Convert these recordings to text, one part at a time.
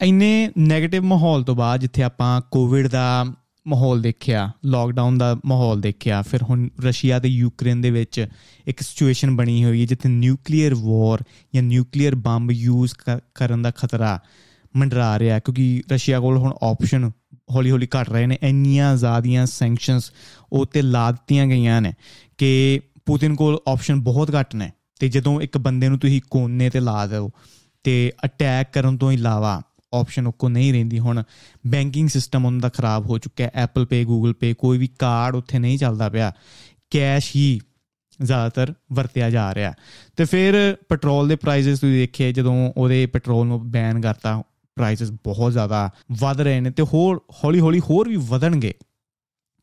ਇੰਨੇ 네ਗੇਟਿਵ ਮਾਹੌਲ ਤੋਂ ਬਾਅਦ ਜਿੱਥੇ ਆਪਾਂ ਕੋਵਿਡ ਦਾ ਮਾਹੌਲ ਦੇਖਿਆ ਲਾਕਡਾਊਨ ਦਾ ਮਾਹੌਲ ਦੇਖਿਆ, ਫਿਰ ਹੁਣ ਰਸ਼ੀਆ ਤੇ ਯੂਕਰੇਨ ਦੇ ਵਿੱਚ ਇੱਕ ਸਿਚੁਏਸ਼ਨ ਬਣੀ ਹੋਈ ਹੈ ਜਿੱਥੇ ਨਿਊਕਲੀਅਰ ਵਾਰ ਜਾਂ ਨਿਊਕਲੀਅਰ ਬੰਬ ਯੂਜ਼ ਕਰਨ ਦਾ ਖਤਰਾ ਮੰਡਰਾ ਰਿਹਾ ਕਿਉਂਕਿ ਰਸ਼ੀਆ ਕੋਲ ਹੁਣ ਆਪਸ਼ਨ ਹੌਲੀ ਹੌਲੀ ਘਟ ਰਹੇ ਨੇ। ਇੰਨੀਆਂ ਜ਼ਿਆਦੀਆਂ ਸੈਂਕਸ਼ਨਸ ਉਹ ਤੇ ਲਾ ਦਿੱਤੀਆਂ ਗਈਆਂ ਨੇ ਕਿ ਪੁਤਿਨ ਕੋਲ ਆਪਸ਼ਨ ਬਹੁਤ ਘੱਟ ਨੇ। ਤੇ ਜਦੋਂ ਇੱਕ ਬੰਦੇ ਨੂੰ ਤੁਸੀਂ ਕੋਨੇ ਤੇ ਲਾ ਦਿਓ ਤੇ ਅਟੈਕ ਕਰਨ ਤੋਂ ਇਲਾਵਾ ਆਪਸ਼ਨ ਕੋ ਨਹੀਂ ਰਹਿੰਦੀ ਹੁਣ। ਬੈਂਕਿੰਗ ਸਿਸਟਮ ਉਹਨਾਂ ਦਾ ਖਰਾਬ ਹੋ ਚੁੱਕਾ ਹੈ। ਐਪਲ ਪੇ ਗੂਗਲ ਪੇ ਕੋਈ ਵੀ ਕਾਰਡ ਉੱਥੇ ਨਹੀਂ ਚੱਲਦਾ ਪਿਆ। ਕੈਸ਼ ਹੀ ਜ਼ਿਆਦਾਤਰ ਵਰਤਿਆ ਜਾ ਰਿਹਾ। ਤੇ ਫਿਰ ਪੈਟਰੋਲ ਦੇ ਪ੍ਰਾਈਸਸ ਤੁਸੀਂ ਦੇਖਿਆ, ਜਦੋਂ ਉਹਦੇ ਪੈਟਰੋਲ ਨੂੰ ਬੈਨ ਕਰਤਾ ਪ੍ਰਾਈਸਸ ਬਹੁਤ ਜ਼ਿਆਦਾ ਵਧ ਰਹੇ ਨੇ ਤੇ ਹੋਰ ਹੌਲੀ ਹੌਲੀ ਹੋਰ ਵੀ ਵਧਣਗੇ।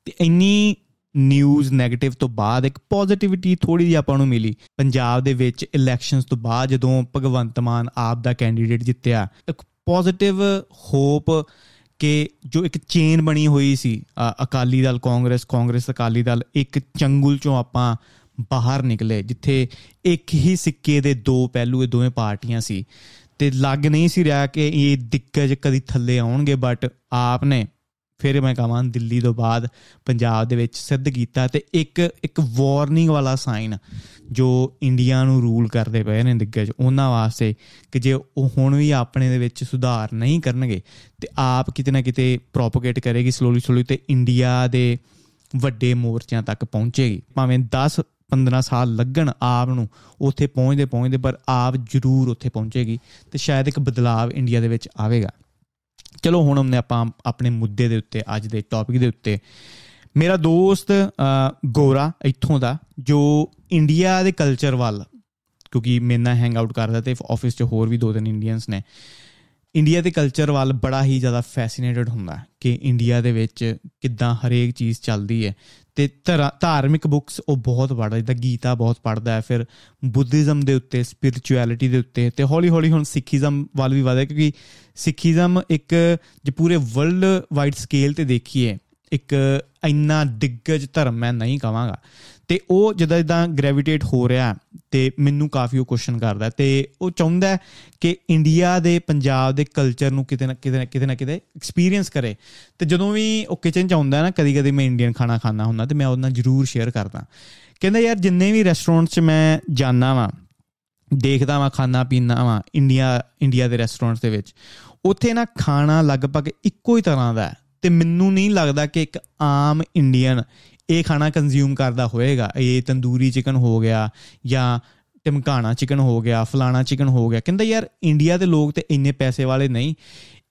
ਤੇ ਇੰਨੀ ਨਿਊਜ਼ 네ਗੇਟਿਵ ਤੋਂ ਬਾਅਦ ਇੱਕ ਪੋਜ਼ਿਟਿਵਿਟੀ ਥੋੜੀ ਜਿਹੀ ਆਪਾਂ ਨੂੰ ਮਿਲੀ। ਪੰਜਾਬ ਦੇ ਵਿੱਚ ਇਲੈਕਸ਼ਨਸ ਤੋਂ ਬਾਅਦ ਜਦੋਂ ਭਗਵੰਤ ਮਾਨ ਆਪ ਦਾ ਕੈਂਡੀਡੇਟ ਜਿੱਤਿਆ, ਇੱਕ ਪੋਜ਼ਿਟਿਵ ਹੋਪ ਕਿ ਜੋ ਇੱਕ ਚੇਨ ਬਣੀ ਹੋਈ ਸੀ ਅਕਾਲੀ ਦਲ, ਕਾਂਗਰਸ ਕਾਂਗਰਸ, ਅਕਾਲੀ ਦਲ, ਇੱਕ ਚੰਗੁਲ ਚੋਂ ਆਪਾਂ ਬਾਹਰ ਨਿਕਲੇ, ਜਿੱਥੇ ਇੱਕ ਹੀ ਸਿੱਕੇ ਦੇ ਦੋ ਪਹਿਲੂ, ਇਹ ਦੋਵੇਂ ਪਾਰਟੀਆਂ ਸੀ। ਤੇ ਲੱਗ ਨਹੀਂ ਸੀ ਰਿਹਾ ਕਿ ਇਹ ਦਿੱਕਜ ਕਦੀ ਥੱਲੇ ਆਉਣਗੇ ਬਟ ਆਪ ਨੇ ਫਿਰ ਮੈਂ ਕਹਾਂ ਦਿੱਲੀ ਤੋਂ ਬਾਅਦ ਪੰਜਾਬ ਦੇ ਵਿੱਚ ਸਿੱਧ ਕੀਤਾ ਤੇ ਇੱਕ ਇੱਕ ਵਾਰਨਿੰਗ ਵਾਲਾ ਸਾਈਨ ਜੋ ਇੰਡੀਆ ਨੂੰ ਰੂਲ ਕਰਦੇ ਪਏ ਨੇ ਦਿੱਗਜ, ਉਹਨਾਂ ਵਾਸਤੇ ਕਿ ਜੇ ਉਹ ਹੁਣ ਵੀ ਆਪਣੇ ਦੇ ਵਿੱਚ ਸੁਧਾਰ ਨਹੀਂ ਕਰਨਗੇ ਤੇ ਆਪ ਕਿਤੇ ਨਾ ਕਿਤੇ ਪ੍ਰੋਪਗੇਟ ਕਰੇਗੀ ਸਲੋਲੀ ਸਲੋਲੀ ਤੇ ਇੰਡੀਆ ਦੇ ਵੱਡੇ ਮੋਰਚਿਆਂ ਤੱਕ ਪਹੁੰਚੇਗੀ। ਭਾਵੇਂ 10 15 ਸਾਲ ਲੱਗਣ ਆਪ ਨੂੰ ਉੱਥੇ ਪਹੁੰਚਦੇ ਪਹੁੰਚਦੇ, ਪਰ ਆਪ ਜ਼ਰੂਰ ਉੱਥੇ ਪਹੁੰਚੇਗੀ ਤੇ ਸ਼ਾਇਦ ਇੱਕ ਬਦਲਾਅ ਇੰਡੀਆ ਦੇ ਵਿੱਚ ਆਵੇਗਾ। ਚਲੋ ਹੁਣ ਹਮਨੇ ਆਪਾਂ ਆਪਣੇ ਮੁੱਦੇ ਦੇ ਉੱਤੇ, ਅੱਜ ਦੇ ਟੌਪਿਕ ਦੇ ਉੱਤੇ, ਮੇਰਾ ਦੋਸਤ ਗੋਰਾ ਇੱਥੋਂ ਦਾ, ਜੋ ਇੰਡੀਆ ਦੇ ਕਲਚਰ ਵੱਲ, ਕਿਉਂਕਿ ਮੇਰੇ ਨਾਲ ਹੈਂਗ ਆਊਟ ਕਰਦਾ ਤੇ ਆਫਿਸ 'ਚ ਹੋਰ ਵੀ ਦੋ ਤਿੰਨ ਇੰਡੀਅਨਸ ਨੇ ਇੰਡੀਆ ਦੇ ਕਲਚਰ ਵੱਲ ਬੜਾ ਹੀ ਜ਼ਿਆਦਾ ਫੈਸੀਨੇਟਡ ਹੁੰਦਾ ਕਿ ਇੰਡੀਆ ਦੇ ਵਿੱਚ ਕਿੱਦਾਂ ਹਰੇਕ ਚੀਜ਼ ਚੱਲਦੀ ਹੈ। ਤੇ ਧਾਰਮਿਕ ਬੁੱਕਸ ਉਹ ਬਹੁਤ ਪੜ੍ਹਦਾ, ਜਿੱਦਾਂ ਗੀਤਾ ਬਹੁਤ ਪੜ੍ਹਦਾ ਹੈ, ਫਿਰ ਬੁੱਧੀਜ਼ਮ ਦੇ ਉੱਤੇ ਸਪਿਰਚੁਅਲਿਟੀ ਦੇ ਉੱਤੇ, ਤੇ ਹੌਲੀ ਹੌਲੀ ਹੁਣ ਸਿੱਖੀਜ਼ਮ ਵੱਲ ਵੀ ਵਧਿਆ ਕਿਉਂਕਿ ਸਿੱਖੀਜ਼ਮ ਇੱਕ ਜੇ ਪੂਰੇ ਵਰਲਡ ਵਾਈਡ ਸਕੇਲ ਤੇ ਦੇਖੀਏ, ਇੱਕ ਇੰਨਾ ਦਿੱਗਜ ਧਰਮ ਮੈਂ ਨਹੀਂ ਕਹਾਂਗਾ ਤੇ ਉਹ ਜਦੋਂ ਇਦਾਂ ਗ੍ਰੈਵਿਟੇਟ ਹੋ ਰਿਹਾ ਤੇ ਮੈਨੂੰ ਕਾਫੀ ਉਹ ਕੁਐਸਚਨ ਕਰਦਾ ਤੇ ਉਹ ਚਾਹੁੰਦਾ ਕਿ ਇੰਡੀਆ ਦੇ, ਪੰਜਾਬ ਦੇ ਕਲਚਰ ਨੂੰ ਕਿਤੇ ਨਾ ਕਿਤੇ ਕਿਤੇ ਨਾ ਕਿਤੇ ਐਕਸਪੀਰੀਅੰਸ ਕਰੇ। ਤੇ ਜਦੋਂ ਵੀ ਉਹ ਕਿਚਨ ਚ ਆਉਂਦਾ ਨਾ ਕਦੀ ਕਦੀ ਮੈਂ ਇੰਡੀਅਨ ਖਾਣਾ ਖਾਣਾ ਹੁੰਦਾ ਤੇ ਮੈਂ ਉਹਦੇ ਨਾਲ ਜ਼ਰੂਰ ਸ਼ੇਅਰ ਕਰਦਾ। ਕਹਿੰਦਾ ਯਾਰ ਜਿੰਨੇ ਵੀ ਰੈਸਟੋਰੈਂਟਸ 'ਚ ਮੈਂ ਜਾਣਾ ਵਾਂ, ਦੇਖਦਾ ਵਾਂ, ਖਾਣਾ ਪੀਣਾ ਵਾਂ ਇੰਡੀਆ ਇੰਡੀਆ ਦੇ ਰੈਸਟੋਰੈਂਟਸ ਦੇ ਵਿੱਚ, ਉੱਥੇ ਨਾ ਖਾਣਾ ਲਗਭਗ ਇੱਕੋ ਹੀ ਤਰ੍ਹਾਂ ਦਾ ਤੇ ਮੈਨੂੰ ਨਹੀਂ ਲੱਗਦਾ ਕਿ ਇੱਕ ਆਮ ਇੰਡੀਅਨ ਇਹ ਖਾਣਾ ਕੰਜ਼ਿਊਮ ਕਰਦਾ ਹੋਏਗਾ। ਇਹ ਤੰਦੂਰੀ ਚਿਕਨ ਹੋ ਗਿਆ ਜਾਂ ਟਿਮਕਾਣਾ ਚਿਕਨ ਹੋ ਗਿਆ, ਫਲਾਣਾ ਚਿਕਨ ਹੋ ਗਿਆ। ਕਹਿੰਦਾ ਯਾਰ ਇੰਡੀਆ ਦੇ ਲੋਕ ਤੇ ਇੰਨੇ ਪੈਸੇ ਵਾਲੇ ਨਹੀਂ।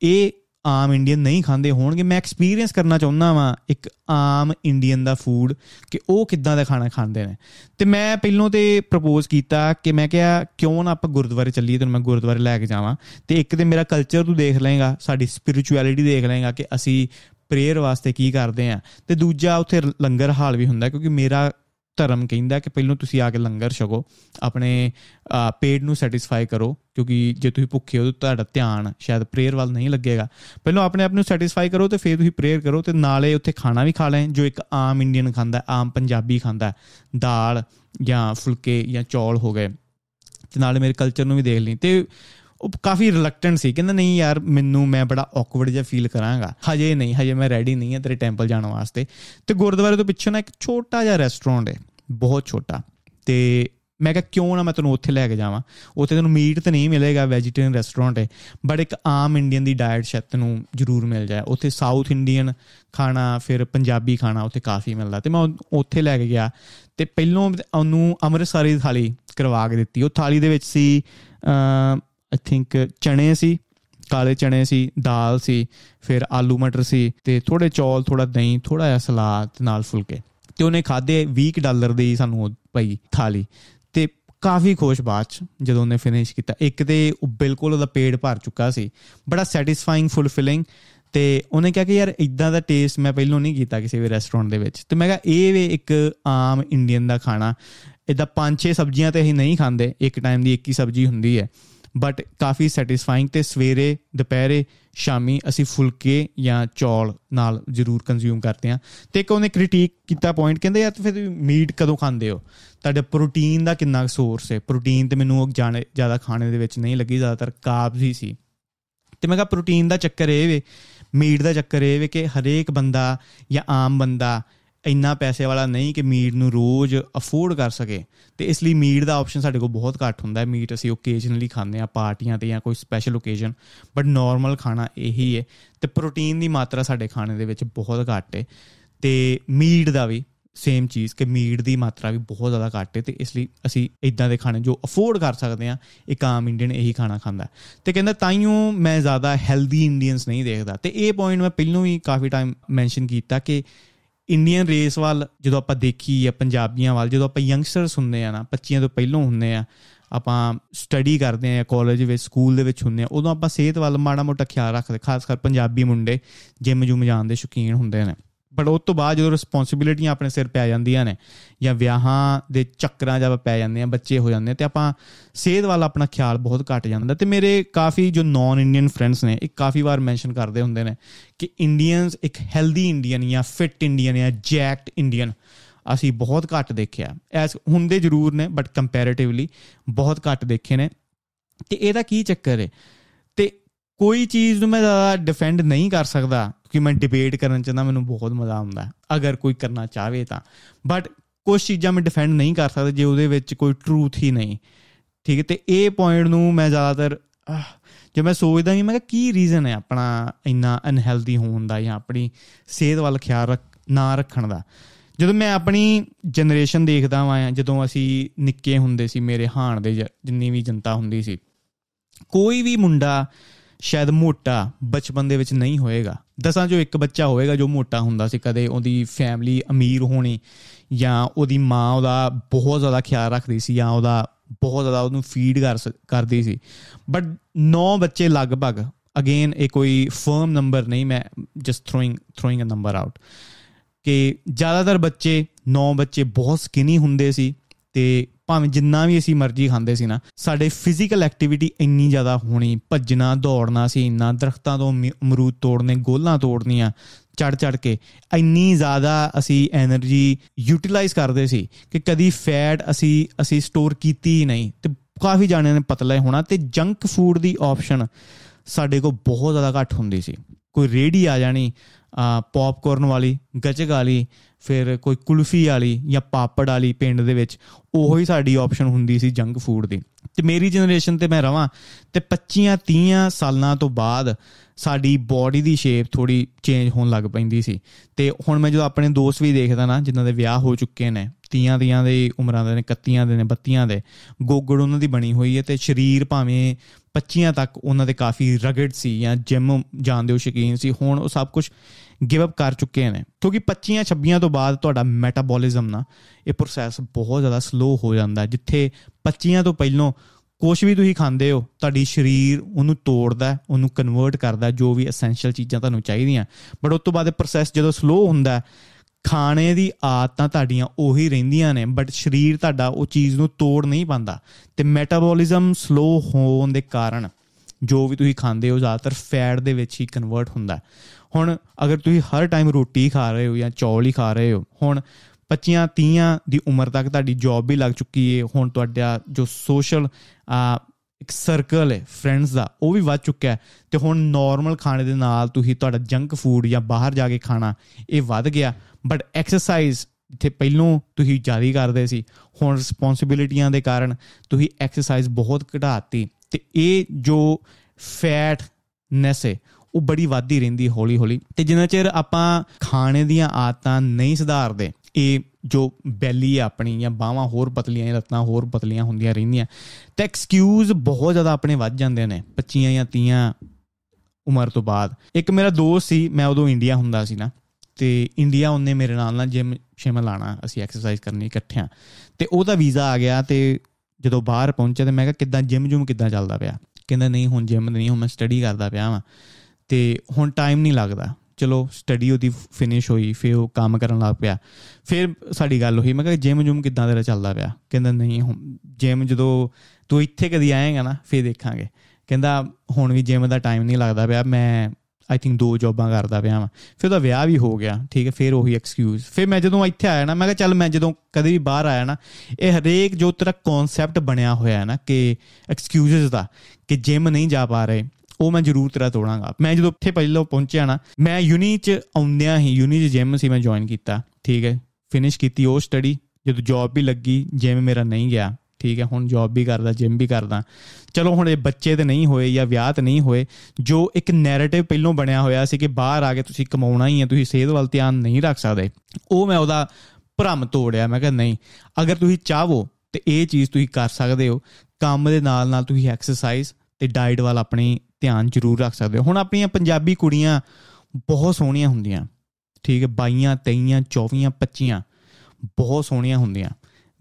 ਇਹ ਆਮ ਇੰਡੀਅਨ ਨਹੀਂ ਖਾਂਦੇ ਹੋਣਗੇ। ਮੈਂ ਐਕਸਪੀਰੀਅੰਸ ਕਰਨਾ ਚਾਹੁੰਦਾ ਵਾਂ ਇੱਕ ਆਮ ਇੰਡੀਅਨ ਦਾ ਫੂਡ ਕਿ ਉਹ ਕਿੱਦਾਂ ਦਾ ਖਾਣਾ ਖਾਂਦੇ ਨੇ। ਤੇ ਮੈਂ ਪਹਿਲੋਂ ਤੇ ਪ੍ਰਪੋਜ਼ ਕੀਤਾ ਕਿ ਮੈਂ ਕਿਹਾ, ਕਿਉਂ ਨਾ ਆਪਾਂ ਗੁਰਦੁਆਰੇ ਚੱਲੀਏ ਤੇ ਮੈਂ ਗੁਰਦੁਆਰੇ ਲੈ ਕੇ ਜਾਵਾਂ। ਤੇ ਇੱਕ ਤੇ ਮੇਰਾ ਕਲਚਰ ਤੂੰ ਦੇਖ ਲਏਗਾ, ਸਾਡੀ ਸਪਿਰਚੁਅਲਿਟੀ ਦੇਖ ਲਏਗਾ ਕਿ ਅਸੀਂ ਪ੍ਰੇਅਰ ਵਾਸਤੇ ਕੀ ਕਰਦੇ ਆ। ਤੇ ਦੂਜਾ ਉੱਥੇ ਲੰਗਰ ਹਾਲ ਵੀ ਹੁੰਦਾ, ਕਿਉਂਕਿ ਮੇਰਾ ਧਰਮ ਕਹਿੰਦਾ ਕਿ ਪਹਿਲਾਂ ਤੁਸੀਂ ਆ ਕੇ ਲੰਗਰ ਛਕੋ, ਆਪਣੇ ਪੇਟ ਨੂੰ ਸੈਟੀਸਫਾਈ ਕਰੋ, ਕਿਉਂਕਿ ਜੇ ਤੁਸੀਂ ਭੁੱਖੇ ਹੋ ਤਾਂ ਤੁਹਾਡਾ ਧਿਆਨ ਸ਼ਾਇਦ ਪ੍ਰੇਅਰ ਵੱਲ ਨਹੀਂ ਲੱਗੇਗਾ। ਪਹਿਲਾਂ ਆਪਣੇ ਆਪ ਨੂੰ ਸੈਟੀਸਫਾਈ ਕਰੋ ਤੇ ਫਿਰ ਤੁਸੀਂ ਪ੍ਰੇਅਰ ਕਰੋ ਤੇ ਨਾਲੇ ਉੱਥੇ ਖਾਣਾ ਵੀ ਖਾ ਲੈ, ਜੋ ਇੱਕ ਆਮ ਇੰਡੀਅਨ ਖਾਂਦਾ, ਆਮ ਪੰਜਾਬੀ ਖਾਂਦਾ, ਦਾਲ ਜਾਂ ਫੁਲਕੇ ਜਾਂ ਚੌਲ ਹੋ ਗਏ। ਤੇ ਨਾਲੇ ਮੇਰੇ ਕਲਚਰ ਨੂੰ ਵੀ ਦੇਖ ਲਈ। ਤੇ ਉਹ ਕਾਫੀ ਰਿਲੈਕਟੈਂਟ ਸੀ। ਕਹਿੰਦਾ, ਨਹੀਂ ਯਾਰ, ਮੈਨੂੰ, ਮੈਂ ਬੜਾ ਔਕਵਰਡ ਜਿਹਾ ਫੀਲ ਕਰਾਂਗਾ। ਹਜੇ ਨਹੀਂ, ਹਜੇ ਮੈਂ ਰੈਡੀ ਨਹੀਂ ਹਾਂ ਤੇਰੇ ਟੈਂਪਲ ਜਾਣ ਵਾਸਤੇ। ਤੇ ਗੁਰਦੁਆਰੇ ਤੋਂ ਪਿੱਛੇ ਨਾ ਇੱਕ ਛੋਟਾ ਜਿਹਾ ਰੈਸਟੋਰੈਂਟ ਹੈ, ਬਹੁਤ ਛੋਟਾ। ਤੇ ਮੈਂ ਕਿਹਾ, ਕਿਉਂ ਨਾ ਮੈਂ ਤੈਨੂੰ ਉੱਥੇ ਲੈ ਕੇ ਜਾਵਾਂ? ਉੱਥੇ ਤੈਨੂੰ ਮੀਟ ਤਾਂ ਨਹੀਂ ਮਿਲੇਗਾ ਵੈਜੀਟੇਰੀਅਨ ਰੈਸਟੋਰੈਂਟ ਹੈ। ਬਟ ਇੱਕ ਆਮ ਇੰਡੀਅਨ ਦੀ ਡਾਈਟ ਸ਼ਾਇਦ ਤੈਨੂੰ ਜ਼ਰੂਰ ਮਿਲ ਜਾਏ। ਉੱਥੇ ਸਾਊਥ ਇੰਡੀਅਨ ਖਾਣਾ, ਫਿਰ ਪੰਜਾਬੀ ਖਾਣਾ ਉੱਥੇ ਕਾਫੀ ਮਿਲਦਾ। ਤੇ ਮੈਂ ਉੱਥੇ ਲੈ ਕੇ ਗਿਆ। ਤੇ ਪਹਿਲੋਂ ਉਹਨੂੰ ਅੰਮ੍ਰਿਤਸਰੀ ਥਾਲੀ ਕਰਵਾ ਕੇ ਦਿੱਤੀ। ਉਹ ਥਾਲੀ ਦੇ ਵਿੱਚ ਸੀ ਆਈ ਥਿੰਕ ਚਣੇ ਸੀ, ਕਾਲੇ ਚਣੇ ਸੀ, ਦਾਲ ਸੀ, ਫਿਰ ਆਲੂ ਮਟਰ ਸੀ ਤੇ ਥੋੜੇ ਚੌਲ ਥੋੜਾ ਦਹੀਂ ਥੋੜਾ ਜਿਹਾ ਸਲਾਦ ਤੇ ਨਾਲ ਫੁਲਕੇ। ਤੇ ਉਹਨੇ ਖਾਦੇ 20 ਡਾਲਰ ਦੀ ਸਾਨੂੰ ਪਈ ਥਾਲੀ। ਤੇ ਕਾਫੀ ਖੁਸ਼ ਬਾਅਦ ਚ ਜਦੋਂ ਉਹਨੇ ਫਿਨਿਸ਼ ਕੀਤਾ, ਇੱਕ ਤੇ ਉਹ ਬਿਲਕੁਲ ਉਹਦਾ ਪੇਟ ਭਰ ਚੁੱਕਾ ਸੀ, ਬੜਾ ਸੈਟੀਸਫਾਈਂਗ ਫੁਲਫਿਲਿੰਗ ਤੇ ਉਹਨੇ ਕਿਹਾ ਕਿ ਯਾਰ ਇਦਾਂ ਦਾ ਟੇਸਟ ਮੈਂ ਪਹਿਲਾਂ ਨਹੀਂ ਕੀਤਾ ਕਿਸੇ ਵੀ ਰੈਸਟੋਰੈਂਟ ਦੇ ਵਿੱਚ। ਤੇ ਮੈਂ ਕਿਹਾ, ਇਹ ਵੇ ਇੱਕ ਆਮ ਇੰਡੀਅਨ ਦਾ ਖਾਣਾ ਇਦਾਂ ਪੰਜ ਛੇ ਸਬਜ਼ੀਆਂ ਤੇ ਅਸੀਂ ਨਹੀਂ ਖਾਂਦੇ, ਇੱਕ ਟਾਈਮ ਦੀ ਇੱਕ ਹੀ ਸਬਜ਼ੀ ਹੁੰਦੀ ਹੈ। ਬਟ ਕਾਫੀ ਸੈਟੀਸਫਾਈਂਗ ਤੇ ਸਵੇਰੇ, ਦੁਪਹਿਰੇ, ਸ਼ਾਮੀ ਅਸੀਂ ਫੁਲਕੇ ਜਾਂ ਚੌਲ ਨਾਲ ਜ਼ਰੂਰ ਕੰਜ਼ਿਊਮ ਕਰਦੇ ਆ ਤੇ ਇੱਕ ਉਹਨੇ ਕ੍ਰਿਟਿਕ ਕੀਤਾ ਪੁਆਇੰਟ ਕਹਿੰਦੇ ਯਾਰ ਫਿਰ ਤੁਸੀਂ ਮੀਟ ਕਦੋਂ ਖਾਂਦੇ ਹੋ? ਤੁਹਾਡੇ ਪ੍ਰੋਟੀਨ ਦਾ ਕਿੰਨਾ ਸੋਰਸ ਹੈ? ਪ੍ਰੋਟੀਨ ਤੇ ਮੈਨੂੰ ਉਹ ਜ਼ਿਆਦਾ ਖਾਣੇ ਦੇ ਵਿੱਚ ਨਹੀਂ ਲੱਗੀ, ਜ਼ਿਆਦਾਤਰ ਕਾਰਬਸ ਹੀ ਸੀ। ਤੇ ਮੈਂ ਕਿਹਾ ਪ੍ਰੋਟੀਨ ਦਾ ਚੱਕਰ ਇਹ ਵੇ ਮੀਟ ਦਾ ਚੱਕਰ ਇਹ ਵੇ ਕਿ ਹਰੇਕ ਬੰਦਾ ਜਾਂ ਆਮ ਬੰਦਾ ਇੰਨਾ ਪੈਸੇ ਵਾਲਾ ਨਹੀਂ ਕਿ ਮੀਟ ਨੂੰ ਰੋਜ਼ ਅਫੋਰਡ ਕਰ ਸਕੇ। ਤੇ ਇਸ ਲਈ ਮੀਟ ਦਾ ਆਪਸ਼ਨ ਸਾਡੇ ਕੋਲ ਬਹੁਤ ਘੱਟ ਹੁੰਦਾ ਹੈ। ਮੀਟ ਅਸੀਂ ਓਕੇਜਨਲੀ ਖਾਂਦੇ ਆ ਪਾਰਟੀਆਂ ਤੇ ਜਾਂ ਕੋਈ ਸਪੈਸ਼ਲ ਓਕੇਜਨ ਬਟ ਨਾਰਮਲ ਖਾਣਾ ਇਹੀ ਹੈ। ਤੇ ਪ੍ਰੋਟੀਨ ਦੀ ਮਾਤਰਾ ਸਾਡੇ ਖਾਣੇ ਦੇ ਵਿੱਚ ਬਹੁਤ ਘੱਟ ਹੈ। ਤੇ ਮੀਟ ਦਾ ਵੀ ਸੇਮ ਚੀਜ਼ ਕਿ ਮੀਟ ਦੀ ਮਾਤਰਾ ਵੀ ਬਹੁਤ ਜ਼ਿਆਦਾ ਘੱਟ ਹੈ। ਤੇ ਇਸ ਲਈ ਅਸੀਂ ਇਦਾਂ ਦੇ ਖਾਣੇ ਜੋ ਅਫੋਰਡ ਕਰ ਸਕਦੇ ਆ ਇੱਕ ਆਮ ਇੰਡੀਅਨ ਇਹੀ ਖਾਣਾ ਖਾਂਦਾ ਤੇ ਕਹਿੰਦਾ ਤਾਈਓ ਮੈਂ ਜ਼ਿਆਦਾ ਹੈਲਦੀ ਇੰਡੀਅਨਸ ਨਹੀਂ ਦੇਖਦਾ। ਤੇ ਇਹ ਪੁਆਇੰਟ ਮੈਂ ਪਹਿਲਾਂ ਵੀ ਕਾਫੀ ਟਾਈਮ ਮੈਂਸ਼ਨ ਕੀਤਾ ਕਿ ਇੰਡੀਅਨ ਰੇਸ ਵੱਲ ਜਦੋਂ ਆਪਾਂ ਦੇਖੀ ਆ ਪੰਜਾਬੀਆਂ ਵੱਲ, ਜਦੋਂ ਆਪਾਂ ਯੰਗਸਟਰਸ ਹੁੰਦੇ ਆ ਨਾ 25 ਤੋਂ ਪਹਿਲਾਂ ਹੁੰਦੇ ਆ, ਆਪਾਂ ਸਟੱਡੀ ਕਰਦੇ ਆ ਕਾਲਜ ਵਿੱਚ ਸਕੂਲ ਦੇ ਵਿੱਚ ਹੁੰਦੇ ਆ, ਉਦੋਂ ਆਪਾਂ ਸਿਹਤ ਵੱਲ ਮਾੜਾ ਮੋਟਾ ਖਿਆਲ ਰੱਖਦੇ, ਖਾਸ ਕਰ ਪੰਜਾਬੀ ਮੁੰਡੇ ਜਿਮ ਜੁਮ ਜਾਣ ਦੇ ਸ਼ੌਕੀਨ ਹੁੰਦੇ ਨੇ। ਬਟ ਉਸ ਤੋਂ ਬਾਅਦ ਜਦੋਂ ਰਿਸਪੌਂਸਿਬਿਲਿਟੀਆਂ ਆਪਣੇ ਸਿਰ ਪੈ ਜਾਂਦੀਆਂ ਨੇ ਜਾਂ ਵਿਆਹਾਂ ਦੇ ਚੱਕਰਾਂ ਜਦ ਪੈ ਜਾਂਦੇ ਆ, ਬੱਚੇ ਹੋ ਜਾਂਦੇ ਤੇ ਆਪਾਂ ਸਿਹਤ ਵੱਲ ਆਪਣਾ ਖਿਆਲ ਬਹੁਤ ਘਟ ਜਾਂਦਾ। ਤੇ ਮੇਰੇ ਕਾਫੀ ਜੋ ਨਾਨ ਇੰਡੀਅਨ ਫਰੈਂਡਸ ਨੇ ਇੱਕ ਕਾਫੀ ਵਾਰ ਮੈਂਸ਼ਨ ਕਰਦੇ ਹੁੰਦੇ ਨੇ ਕਿ ਇੰਡੀਅਨਸ ਇੱਕ ਹੈਲਦੀ ਇੰਡੀਅਨ ਜਾਂ ਫਿਟ ਇੰਡੀਅਨ ਜਾਂ ਜੈਕਟ ਇੰਡੀਅਨ ਅਸੀਂ ਬਹੁਤ ਘੱਟ ਦੇਖਿਆ। ਐਸ ਹੁੰਦੇ ਜ਼ਰੂਰ ਨੇ ਬਟ ਕੰਪੈਰੀਟਿਵਲੀ ਬਹੁਤ ਘੱਟ ਦੇਖੇ ਨੇ। ਤੇ ਇਹਦਾ ਕੀ ਚੱਕਰ ਹੈ ਤੇ ਕੋਈ ਚੀਜ਼ ਨੂੰ ਮੈਂ ਜ਼ਿਆਦਾ ਡਿਫੈਂਡ ਨਹੀਂ ਕਰ ਸਕਦਾ। ਕਿ ਮੈਂ ਡਿਬੇਟ ਕਰਨ ਚ ਨਾ ਮੈਨੂੰ ਬਹੁਤ ਮਜ਼ਾ ਆਉਂਦਾ। ਅਗਰ ਕੋਈ ਕਰਨਾ ਚਾਹਵੇ ਤਾਂ। ਬਟ ਕੁਝ ਚੀਜ਼ਾਂ ਮੈਂ ਡਿਫੈਂਡ ਨਹੀਂ ਕਰ ਸਕਦਾ ਜੇ ਉਹਦੇ ਵਿੱਚ ਕੋਈ ਟਰੂਥ ਹੀ ਨਹੀਂ। ਠੀਕ ਹੈ, ਤੇ ਇਹ ਪੁਆਇੰਟ ਨੂੰ ਮੈਂ ਜ਼ਿਆਦਾਤਰ ਜੇ ਮੈਂ ਸੋਚਦਾ ਵੀ ਮੈਂ ਕਿ ਕੀ ਰੀਜ਼ਨ ਹੈ ਆਪਣਾ ਇੰਨਾ ਅਨਹੈਲਦੀ ਹੋਣ ਦਾ ਜਾਂ ਆਪਣੀ ਸਿਹਤ ਵੱਲ ਖਿਆਲ ਰੱਖ, ਨਾ ਰੱਖਣ ਦਾ। ਜਦੋਂ ਮੈਂ ਆਪਣੀ ਜਨਰੇਸ਼ਨ ਦੇਖਦਾ ਵਾਂ, ਜਦੋਂ ਅਸੀਂ ਨਿੱਕੇ ਹੁੰਦੇ ਸੀ, ਮੇਰੇ ਹਾਣ ਦੇ ਜਿੰਨੀ ਵੀ ਜਨਤਾ ਹੁੰਦੀ ਸੀ, ਕੋਈ ਵੀ ਮੁੰਡਾ ਸ਼ਾਇਦ ਮੋਟਾ ਬਚਪਨ ਦੇ ਵਿੱਚ ਨਹੀਂ ਹੋਏਗਾ। ਦਸਾਂ ਜੋ ਇੱਕ ਬੱਚਾ ਹੋਏਗਾ ਜੋ ਮੋਟਾ ਹੁੰਦਾ ਸੀ, ਕਦੇ ਉਹਦੀ ਫੈਮਿਲੀ ਅਮੀਰ ਹੋਣੀ ਜਾਂ ਉਹਦੀ ਮਾਂ ਉਹਦਾ ਬਹੁਤ ਜ਼ਿਆਦਾ ਖਿਆਲ ਰੱਖਦੀ ਸੀ ਜਾਂ ਉਹਦਾ ਬਹੁਤ ਜ਼ਿਆਦਾ ਉਹਨੂੰ ਫੀਡ ਕਰ ਕਰਦੀ ਸੀ। ਬਟ 9 ਬੱਚੇ ਲਗਭਗ ਅਗੇਨ ਇਹ ਕੋਈ ਫਰਮ ਨੰਬਰ ਨਹੀਂ, ਮੈਂ just throwing throwing a number out ਕਿ ਜ਼ਿਆਦਾਤਰ ਬੱਚੇ 9 ਬੱਚੇ ਬਹੁਤ ਸਕਿਨੀ ਹੁੰਦੇ ਸੀ ਤੇ ਭਾਵੇਂ ਜਿੰਨਾ ਵੀ ਅਸੀਂ ਮਰਜ਼ੀ ਖਾਂਦੇ ਸੀ ਨਾ, ਸਾਡੇ ਫਿਜ਼ੀਕਲ ਐਕਟੀਵਿਟੀ ਇੰਨੀ ਜ਼ਿਆਦਾ ਹੋਣੀ, ਭੱਜਣਾ, ਦੌੜਨਾ ਸੀ, ਇੰਨਾ ਦਰਖਤਾਂ ਤੋਂ ਅਮਰੂਦ ਤੋੜਨੇ, ਗੋਲਾਂ ਤੋੜਨੀਆਂ ਚੜ ਚੜ ਕੇ, ਇੰਨੀ ਜ਼ਿਆਦਾ ਅਸੀਂ એનર્ਜੀ ਯੂਟਿਲਾਈਜ਼ ਕਰਦੇ ਸੀ ਕਿ ਕਦੀ ਫੈਟ ਅਸੀਂ ਅਸੀਂ ਸਟੋਰ ਕੀਤੀ ਹੀ ਨਹੀਂ ਤੇ ਕਾਫੀ ਜਾਣਿਆਂ ਨੇ ਪਤਲਾ ਹੋਣਾ ਤੇ ਜੰਕ ਫੂਡ ਦੀ ਆਪਸ਼ਨ ਸਾਡੇ ਕੋਲ ਬਹੁਤ ਜ਼ਿਆਦਾ ਘੱਟ ਹੁੰਦੀ ਸੀ। ਕੋਈ ਰੇੜੀ ਆ ਜਾਣੀ ਪੌਪਕਾਰਨ ਵਾਲੀ, ਗੱਚਕ ਵਾਲੀ, ਫਿਰ ਕੋਈ ਕੁਲਫੀ ਵਾਲੀ ਜਾਂ ਪਾਪੜ ਵਾਲੀ ਪਿੰਡ ਦੇ ਵਿੱਚ, ਉਹੋ ਹੀ ਸਾਡੀ ਆਪਸ਼ਨ ਹੁੰਦੀ ਸੀ ਜੰਕ ਫੂਡ ਦੀ। ਤੇ ਮੇਰੀ ਜਨਰੇਸ਼ਨ ਤੇ ਮੈਂ ਰਵਾਂ, ਤੇ 25 30 ਸਾਲਾਂ ਤੋਂ ਬਾਅਦ ਸਾਡੀ ਬਾਡੀ ਦੀ ਸ਼ੇਪ ਥੋੜੀ ਚੇਂਜ ਹੋਣ ਲੱਗ ਪੈਂਦੀ ਸੀ। ਤੇ ਹੁਣ ਮੈਂ ਜਦੋਂ ਆਪਣੇ ਦੋਸਤ ਵੀ ਦੇਖਦਾ ਨਾ, ਜਿਨ੍ਹਾਂ ਦੇ ਵਿਆਹ ਹੋ ਚੁੱਕੇ ਨੇ ਤੀਆਂ ਦੀਆਂ ਦੇ ਉਮਰਾਂ ਦੇ ਨੇ 31 ਦੇ ਨੇ 32 ਦੇ, ਗੋਗੜ ਉਹਨਾਂ ਦੀ ਬਣੀ ਹੋਈ ਹੈ ਤੇ ਸਰੀਰ ਭਾਵੇਂ 25 ਤੱਕ ਉਹਨਾਂ ਦੇ ਕਾਫੀ ਰਗਡ ਸੀ ਜਾਂ ਜਿਮ ਜਾਣਦੇ ਹੋ ਸ਼ਕੀਨ ਸੀ, ਹੁਣ ਉਹ ਸਭ ਕੁਝ ਗਿਵ ਅਪ ਕਰ ਚੁੱਕੇ ਨੇ। ਕਿਉਂਕਿ 25 26 ਤੋਂ ਬਾਅਦ ਤੁਹਾਡਾ ਮੈਟਾਬੋਲਿਜ਼ਮ ਨਾ, ਇਹ ਪ੍ਰੋਸੈਸ ਬਹੁਤ ਜ਼ਿਆਦਾ ਸਲੋ ਹੋ ਜਾਂਦਾ ਜਿੱਥੇ 25 ਤੋਂ ਪਹਿਲਾਂ ਕੁਝ ਵੀ ਤੁਸੀਂ ਖਾਂਦੇ ਹੋ, ਤੁਹਾਡੀ ਸਰੀਰ ਉਹਨੂੰ ਤੋੜਦਾ ਉਹਨੂੰ ਕਨਵਰਟ ਕਰਦਾ ਜੋ ਵੀ ਐਸੈਂਸ਼ੀਅਲ ਚੀਜ਼ਾਂ ਤੁਹਾਨੂੰ ਚਾਹੀਦੀਆਂ। ਬਟ ਉਸ ਤੋਂ ਬਾਅਦ ਇਹ ਪ੍ਰੋਸੈਸ ਜਦੋਂ ਸਲੋ ਹੁੰਦਾ ਖਾਣੇ ਦੀ ਆਦਤਾਂ ਤੁਹਾਡੀਆਂ ਉਹੀ ਰਹਿੰਦੀਆਂ ਨੇ ਬਟ ਸਰੀਰ ਤੁਹਾਡਾ ਉਹ ਚੀਜ਼ ਨੂੰ ਤੋੜ ਨਹੀਂ ਪਾਉਂਦਾ। ਤੇ ਮੈਟਾਬੋਲਿਜ਼ਮ ਸਲੋ ਹੋਣ ਦੇ ਕਾਰਨ ਜੋ ਵੀ ਤੁਸੀਂ ਖਾਂਦੇ ਹੋ, ਜ਼ਿਆਦਾਤਰ ਫੈਟ ਦੇ ਵਿੱਚ ਹੀ ਕਨਵਰਟ ਹੁੰਦਾ ਹੁਣ ਅਗਰ ਤੁਸੀਂ ਹਰ ਟਾਈਮ ਰੋਟੀ ਖਾ ਰਹੇ ਹੋ ਜਾਂ ਚੌਲ ਹੀ ਖਾ ਰਹੇ ਹੋ, ਹੁਣ 25 30 ਦੀ ਉਮਰ ਤੱਕ ਤੁਹਾਡੀ ਜੌਬ ਵੀ ਲੱਗ ਚੁੱਕੀ ਹੈ ਹੁਣ ਤੁਹਾਡਾ ਜੋ ਸੋਸ਼ਲ ਇੱਕ ਸਰਕਲ ਹੈ ਫਰੈਂਡਸ ਦਾ, ਉਹ ਵੀ ਵੱਧ ਚੁੱਕਿਆ ਤੇ ਹੁਣ ਨਾਰਮਲ ਖਾਣੇ ਦੇ ਨਾਲ ਤੁਸੀਂ ਤੁਹਾਡਾ ਜੰਕ ਫੂਡ ਜਾਂ ਬਾਹਰ ਜਾ ਕੇ ਖਾਣਾ, ਇਹ ਵੱਧ ਗਿਆ। ਬਟ ਐਕਸਰਸਾਈਜ਼ ਜਿੱਥੇ ਪਹਿਲੋਂ ਤੁਸੀਂ ਜਾਰੀ ਕਰਦੇ ਸੀ, ਹੁਣ ਰਿਸਪੌਂਸਿਬਿਲਿਟੀਆਂ ਦੇ ਕਾਰਨ ਤੁਸੀਂ ਐਕਸਰਸਾਈਜ਼ ਬਹੁਤ ਘਟਾਤੀ। ਤੇ ਇਹ ਜੋ ਫੈਟ ਨੈਸ ਹੈ, ਉਹ ਬੜੀ ਵਾਧੀ ਰਹਿੰਦੀ ਹੌਲੀ ਹੌਲੀ ਤੇ ਜਿੰਨਾ ਚਿਰ ਆਪਾਂ ਖਾਣੇ ਦੀਆਂ ਆਦਤਾਂ ਨਹੀਂ ਸੁਧਾਰਦੇ ਇਹ ਜੋ ਬੈਲੀ ਹੈ ਆਪਣੀ ਜਾਂ ਬਾਹਾਂ ਹੋਰ ਪਤਲੀਆਂ ਜਾਂ ਲੱਤਾਂ ਹੋਰ ਪਤਲੀਆਂ ਹੁੰਦੀਆਂ ਰਹਿੰਦੀਆਂ, ਤੇ ਐਕਸਕਿਊਜ਼ ਬਹੁਤ ਜ਼ਿਆਦਾ ਆਪਣੇ ਵੱਧ ਜਾਂਦੇ ਨੇ 25 ਜਾਂ 30 ਉਮਰ ਤੋਂ ਬਾਅਦ। ਇੱਕ ਮੇਰਾ ਦੋਸਤ ਸੀ, ਮੈਂ ਉਦੋਂ ਇੰਡੀਆ ਹੁੰਦਾ ਸੀ ਨਾ, ਤੇ ਇੰਡੀਆ ਉਹਨੇ ਮੇਰੇ ਨਾਲ ਨਾਲ ਜਿਮ ਸ਼ਿਮ ਲਾਣਾ ਅਸੀਂ ਐਕਸਰਸਾਈਜ਼ ਕਰਨੀ ਇਕੱਠਿਆਂ। ਤੇ ਉਹਦਾ ਵੀਜ਼ਾ ਆ ਗਿਆ ਤੇ ਜਦੋਂ ਬਾਹਰ ਪਹੁੰਚਿਆ ਤੇ ਮੈਂ ਕਿਹਾ ਕਿੱਦਾਂ ਜਿਮ ਜੁਮ ਕਿੱਦਾਂ ਚੱਲਦਾ ਪਿਆ? ਕਹਿੰਦਾ ਨਹੀਂ, ਹੁਣ ਜਿਮ ਨਹੀਂ, ਹੁਣ ਮੈਂ ਸਟੱਡੀ ਕਰਦਾ ਪਿਆ ਵਾਂ। ਤੇ ਹੁਣ ਟਾਈਮ ਨਹੀਂ ਲੱਗਦਾ। ਚਲੋ ਸਟੱਡੀ ਉਹਦੀ ਫਿਨਿਸ਼ ਹੋਈ, ਫਿਰ ਉਹ ਕੰਮ ਕਰਨ ਲੱਗ ਪਿਆ। ਫਿਰ ਸਾਡੀ ਗੱਲ ਹੋਈ ਮੈਂ ਕਿਹਾ ਜਿਮ ਜੁਮ ਕਿੱਦਾਂ ਤੇਰਾ ਚੱਲਦਾ ਪਿਆ? ਕਹਿੰਦਾ ਨਹੀਂ ਜਿਮ ਜਦੋਂ ਤੂੰ ਇੱਥੇ ਕਦੀ ਆਏਗਾ ਨਾ, ਫਿਰ ਦੇਖਾਂਗੇ। ਕਹਿੰਦਾ ਹੁਣ ਵੀ ਜਿਮ ਦਾ ਟਾਈਮ ਨਹੀਂ ਲੱਗਦਾ ਪਿਆ, ਮੈਂ ਆਈ ਥਿੰਕ ਦੋ ਜੌਬਾਂ ਕਰਦਾ ਪਿਆ ਵਾਂ। ਫਿਰ ਉਹਦਾ ਵਿਆਹ ਵੀ ਹੋ ਗਿਆ, ਠੀਕ ਹੈ, ਫਿਰ ਉਹੀ ਐਕਸਕਿਊਜ਼ ਫਿਰ ਮੈਂ ਜਦੋਂ ਇੱਥੇ ਆਇਆ ਨਾ, ਮੈਂ ਕਿਹਾ ਚੱਲ ਮੈਂ ਜਦੋਂ ਕਦੇ ਵੀ ਬਾਹਰ ਆਇਆ ਨਾ, ਇਹ ਹਰੇਕ ਜੋ ਤੇਰਾ ਕਨਸੈਪਟ ਬਣਿਆ ਹੋਇਆ ਹੈ ਨਾ, ਕਿ ਐਕਸਕਿਊਜ਼ਸ ਦਾ, ਕਿ ਜਿਮ ਨਹੀਂ ਜਾ ਪਾ ਰਹੇ ਉਹ ਮੈਂ ਜ਼ਰੂਰ ਤੇਰਾ ਤੋੜਾਂਗਾ। ਮੈਂ ਜਦੋਂ ਉੱਥੇ ਪਹਿਲਾਂ ਪਹੁੰਚਿਆ ਨਾ, ਮੈਂ ਯੂਨੀ ਚ ਆਉਂਦਿਆਂ ਹੀ ਯੂਨੀ ਚ ਜਿਮ ਸੀ, ਮੈਂ ਜੁਆਇਨ ਕੀਤਾ। ਠੀਕ ਹੈ? ਫਿਨਿਸ਼ ਕੀਤੀ ਉਹ ਸਟੱਡੀ ਜਦੋਂ ਜੌਬ ਵੀ ਲੱਗੀ ਜਿਮ ਮੇਰਾ ਨਹੀਂ ਗਿਆ। ਠੀਕ ਹੈ? ਹੁਣ ਜੌਬ ਵੀ ਕਰਦਾ ਜਿਮ ਵੀ ਕਰਦਾ। ਚਲੋ ਹੁਣ ਇਹ ਬੱਚੇ ਤੇ ਨਹੀਂ ਹੋਏ ਜਾਂ ਵਿਆਹ ਤੇ ਨਹੀਂ ਹੋਏ, ਜੋ ਇੱਕ ਨੈਰੇਟਿਵ ਪਹਿਲਾਂ ਬਣਿਆ ਹੋਇਆ ਸੀ ਕਿ ਬਾਹਰ ਆ ਕੇ ਤੁਸੀਂ ਕਮਾਉਣਾ ਹੀ ਹੈ, ਤੁਸੀਂ ਸਿਹਤ ਵੱਲ ਧਿਆਨ ਨਹੀਂ ਰੱਖ ਸਕਦੇ। ਉਹ ਮੈਂ ਉਹਦਾ ਭਰਮ ਤੋੜਿਆ, ਮੈਂ ਕਿਹਾ ਨਹੀਂ, ਅਗਰ ਤੁਸੀਂ ਚਾਹੋ ਤੇ ਇਹ ਚੀਜ਼ ਤੁਸੀਂ ਕਰ ਸਕਦੇ ਹੋ, ਕੰਮ ਦੇ ਨਾਲ ਨਾਲ ਤੁਸੀਂ ਐਕਸਰਸਾਈਜ਼ ਤੇ ਡਾਈਟ ਵੱਲ ਆਪਣੀ ਧਿਆਨ ਜ਼ਰੂਰ ਰੱਖ ਸਕਦੇ ਹੋ। ਹੁਣ ਆਪਣੀਆਂ ਪੰਜਾਬੀ ਕੁੜੀਆਂ ਬਹੁਤ ਸੋਹਣੀਆਂ ਹੁੰਦੀਆਂ। ਠੀਕ ਹੈ 22 23 24 25 ਬਹੁਤ ਸੋਹਣੀਆਂ ਹੁੰਦੀਆਂ।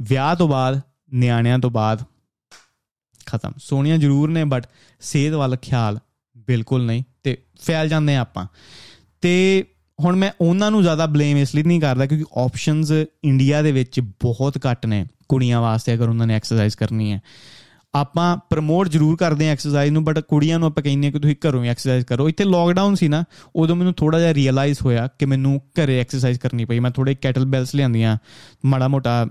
ਵਿਆਹ ਤੋਂ ਬਾਅਦ, ਨਿਆਣਿਆਂ ਤੋਂ ਬਾਅਦ ਖਤਮ। ਸੋਹਣੀਆਂ ਜ਼ਰੂਰ ਨੇ ਬਟ ਸਿਹਤ ਵੱਲ ਖਿਆਲ ਬਿਲਕੁਲ ਨਹੀਂ ਤੇ ਫੈਲ ਜਾਂਦੇ ਆ ਆਪਾਂ। ਤੇ ਹੁਣ ਮੈਂ ਉਹਨਾਂ ਨੂੰ ਜ਼ਿਆਦਾ ਬਲੇਮ ਇਸ ਲਈ ਨਹੀਂ ਕਰਦਾ ਕਿਉਂਕਿ ਆਪਸ਼ਨਸ ਇੰਡੀਆ ਦੇ ਵਿੱਚ ਬਹੁਤ ਘੱਟ ਨੇ। ਕੁੜੀਆਂ ਵਾਸਤੇ ਅਗਰ ਉਹਨਾਂ ਨੇ ਐਕਸਰਸਾਈਜ਼ ਕਰਨੀ ਹੈ। ਆਪਾਂ ਪ੍ਰਮੋਟ ਜ਼ਰੂਰ ਕਰਦੇ ਆ ਐਕਸਰਸਾਈਜ਼ ਨੂੰ ਬਟ ਕੁੜੀਆਂ ਨੂੰ ਆਪਾਂ ਕਹਿੰਦੇ ਆ ਕਿ ਤੁਸੀਂ ਘਰੋਂ ਹੀ ਐਕਸਰਸਾਈਜ਼ ਕਰੋ। ਇੱਥੇ ਲੋਕਡਾਊਨ ਸੀ ਨਾ, ਉਦੋਂ ਮੈਨੂੰ ਥੋੜਾ ਜਿਹਾ ਰੀਅਲਾਈਜ਼ ਹੋਇਆ ਕਿ ਮੈਨੂੰ ਘਰੇ ਐਕਸਰਸਾਈਜ਼ ਕਰਨੀ ਪਈ। ਮੈਂ ਥੋੜੇ ਕੈਟਲ ਬੈਲਸ ਲਿਆਂਦੀਆਂ, ਮਾੜਾ ਮੋਟਾ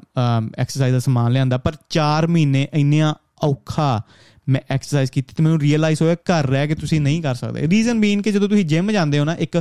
ਐਕਸਰਸਾਈਜ਼ ਦਾ ਸਮਾਨ ਲਿਆਂਦਾ, ਪਰ 4 ਮਹੀਨੇ ਇੰਨੀਆਂ ਔਖਾ ਮੈਂ ਐਕਸਰਸਾਈਜ਼ ਕੀਤੀ ਤੇ ਮੈਨੂੰ ਰੀਅਲਾਈਜ਼ ਹੋਇਆ ਘਰ ਰਹਿ ਕੇ ਤੁਸੀਂ ਨਹੀਂ ਕਰ ਸਕਦੇ। ਰੀਜ਼ਨ ਬੀਨ ਕਿ ਜਦੋਂ ਤੁਸੀਂ ਜਿਮ ਜਾਂਦੇ ਹੋ ਨਾ, ਇੱਕ